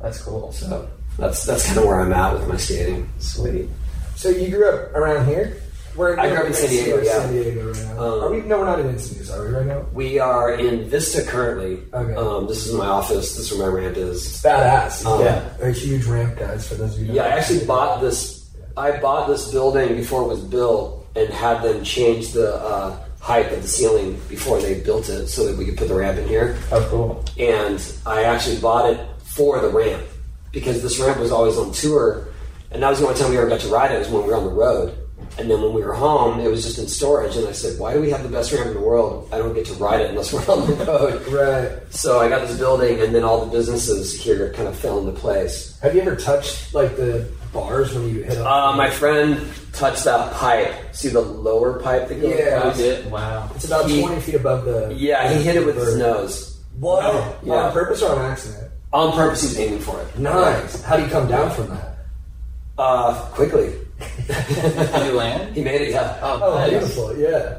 That's cool. So that's that's kind of where I'm at with my skating. Sweet. So you grew up around here? Where I grew up in San Diego, yeah. San Diego right now. Um, are we? No, we're not in Encinitas, are we right now? We are in Vista currently. Okay. Um, this is my office. This is where my ramp is. It's badass. Um, Yeah. A huge ramp, guys. For those of you. Yeah, I actually bought this. I bought this building before it was built, and had them change the uh, height of the ceiling before they built it, so that we could put the ramp in here. Oh, cool. And I actually bought it for the ramp because this ramp was always on tour, and that was the only time we ever got to ride it was when we were on the road. And then when we were home, it was just in storage, and I said, "Why do we have the best ramp in the world? I don't get to ride it unless [laughs] we're on the road." Right. So I got this building, and then all the businesses here kind of fell into place. Have you ever touched like the bars when you hit up? Uh, my friend touched that pipe. See the lower pipe that goes Yeah. across? it? Wow. it's about he- 20 feet above the. Yeah, he hit it with his nose. What? Yeah. On purpose or on accident? On purpose, he's aiming for it. Nice. How do you come down from that? Uh, quickly. Did you land? He made it, yeah. Oh, nice. beautiful. Yeah.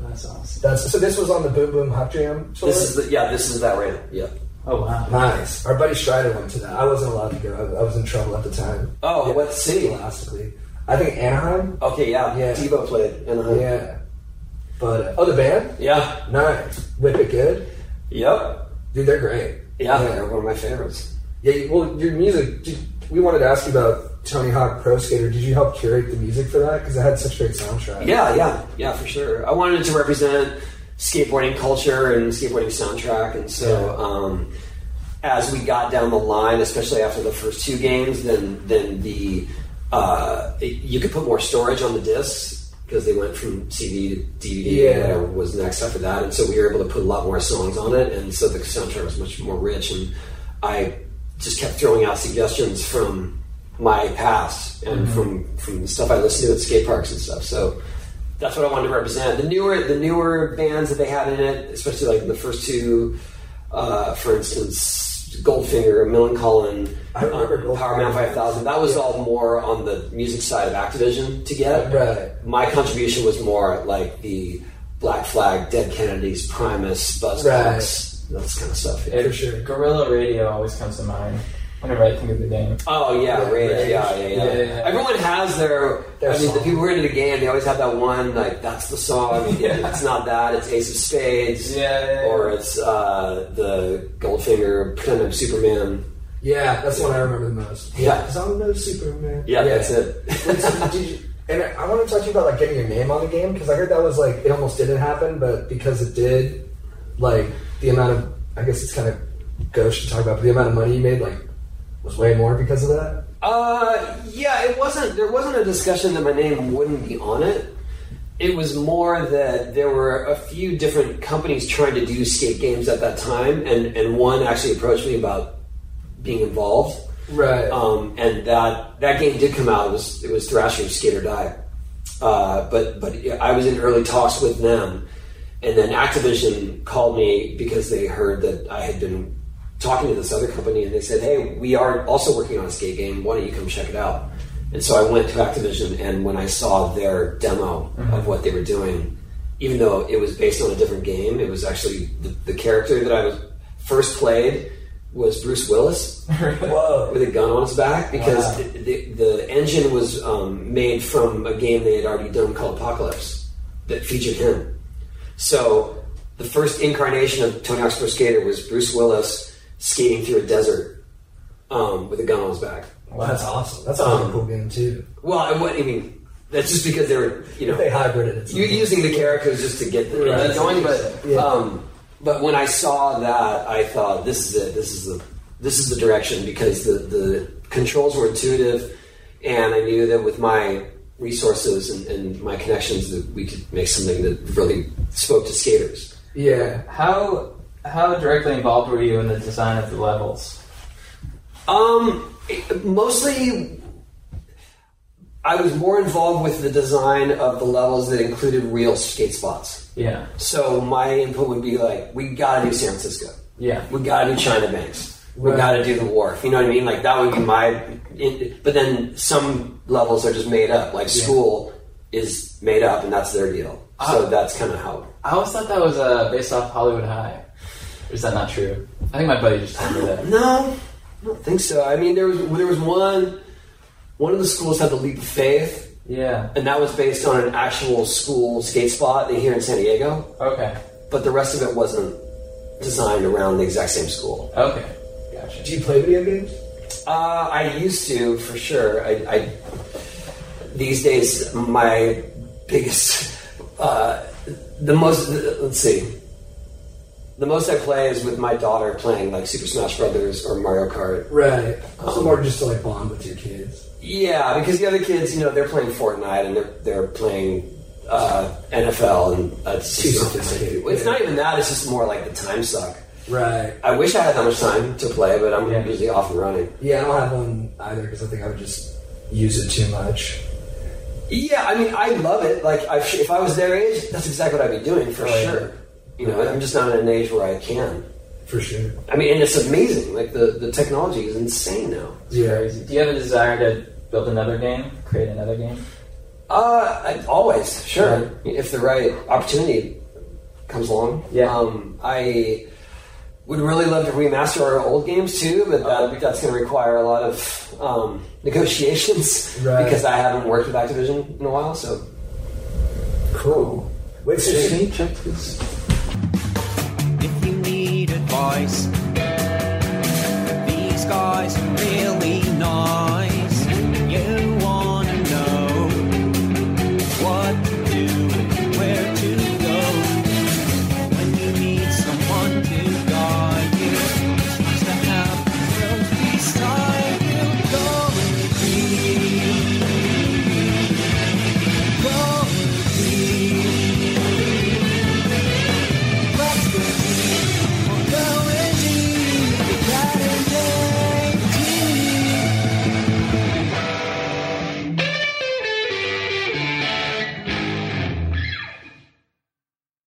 That's awesome. That's so. This was on the Boom Boom HuckJam. Tour? This is the, yeah, this is that right. Yeah. Oh wow. nice. Our buddy Strider went to that. I wasn't allowed to go. I, I was in trouble at the time. Oh, what city? Scholastically. I think Anaheim. Okay, yeah. Yeah. Devo played Anaheim. Yeah. But uh, oh, the band. Yeah. Nice. Whip it good. Yep. Dude, they're great. Yeah, they're one of my favorites. Yeah, you- well, your music. did- We wanted to ask you about Tony Hawk Pro Skater. Did you help curate the music for that? Because it had such great soundtrack. Yeah, yeah, yeah, for sure. I wanted to represent skateboarding culture and skateboarding soundtrack, and so Yeah. um, as we got down the line, especially after the first two games, then then the uh, you could put more storage on the discs because they went from CD to DVD. Yeah. was next after that, and so we were able to put a lot more songs on it, and so the soundtrack was much more rich. And I just kept throwing out suggestions from my past and from from the stuff I listened to at skate parks and stuff. So that's what I wanted to represent. The newer the newer bands that they had in it, especially like the first two, uh, for instance, Goldfinger, Millencolin, I remember uh, Goldfinger. Powerman Five Thousand. That was Yeah. all more on the music side of Activision to get. Right. My contribution was more like the Black Flag, Dead Kennedys, Primus, Buzzcocks, Right. that kind of stuff. yeah. For sure. Guerrilla Radio always comes to mind whenever I think of the game. Oh yeah, Yeah, rage. Rage. Yeah, yeah, yeah, Yeah, yeah, yeah. Everyone has their. Their I mean, the people who are into the game, they always have that one. Like that's the song. [laughs] Yeah. It's not that. It's Ace of Spades. Yeah, yeah, yeah. Or it's uh, the Goldfinger, Pretend I'm Superman. Yeah, that's the one I remember the most. Yeah. Because I'm no Superman. Yeah, that's it. Wait, so did you, and I want to talk to you about like getting your name on the game because I heard that was like it almost didn't happen, but because it did, like the amount of I guess it's kind of gauche to talk about, but the amount of money you made like was way more because of that. Uh, yeah, it wasn't. There wasn't a discussion that my name wouldn't be on it. It was more that there were a few different companies trying to do skate games at that time, and and one actually approached me about being involved. Right. Um, and that that game did come out. It was it was Thrasher's Skate or Die. Uh, but but I was in early talks with them, and then Activision called me because they heard that I had been talking to this other company, and they said, "Hey, we are also working on a skate game. Why don't you come check it out?" And so I went to Activision, and when I saw their demo of what they were doing, even though it was based on a different game, it was actually the, the character that I was first played was Bruce Willis [laughs] with a gun on his back because Wow. the, the, the engine was um, made from a game they had already done called Apocalypse that featured him. So the first incarnation of Tony Hawk's Pro Skater was Bruce Willis skating through a desert um, with a gun on his back. Well, that's awesome. That's a Um, cool game too. Well, I, what, I mean, that's just because they were, you know, They hybrided it. you're using the characters just to get the Right. engine going, but Yeah. um, but when I saw that, I thought this is it. This is the this is the direction because the the controls were intuitive, and I knew that with my resources and, and my connections that we could make something that really spoke to skaters. Yeah. How how directly involved were you in the design of the levels? Um, mostly, I was more involved with the design of the levels that included real skate spots. Yeah, So my input would be like, we gotta do San Francisco. yeah, We gotta do China Banks. We Right. gotta do the wharf. You know what I mean? Like that would be my. But then some levels are just made up. Like school is made up, and that's their deal. So that's kind of how. I always thought that was uh, based off Hollywood High. Or is that not true? I think my buddy just told me that. [laughs] No, I don't think so. I mean, there was there was one. One of the schools had the leap of faith, Yeah. and that was based on an actual school skate spot here in San Diego. Okay. But the rest of it wasn't designed around the exact same school. Okay. Gotcha. Do you play video games? Uh, I used to, for sure. I, I these days my biggest, uh, the most. Let's see. The most I play is with my daughter playing like Super Smash Brothers or Mario Kart. Right. So more just to like bond with your kids. Yeah, because the other kids, you know, they're playing Fortnite and they're they're playing uh, NFL, and that's Too just sophisticated. It's not even that. It's just more like the time suck. Right. I wish I had that much time to play, but I'm Yeah. usually off and running. Yeah, I don't have one either because I think I would just use it too much. Yeah, I mean, I love it. Like, I, if I was their age, that's exactly what I'd be doing for yeah. sure. You know, I'm just not at an age where I can. For sure. I mean, and it's amazing. Like the the technology is insane now. Yeah. Crazy. Do you have a desire to build another game, create another game? Uh, I, always, sure. If the right opportunity comes along. Yeah. Um, I would really love to remaster our old games too, but that, that's going to require a lot of um, negotiations Right. because I haven't worked with Activision in a while. So Cool. Wait, so Sweet. check this need advice. These guys are really nice. You wanna know what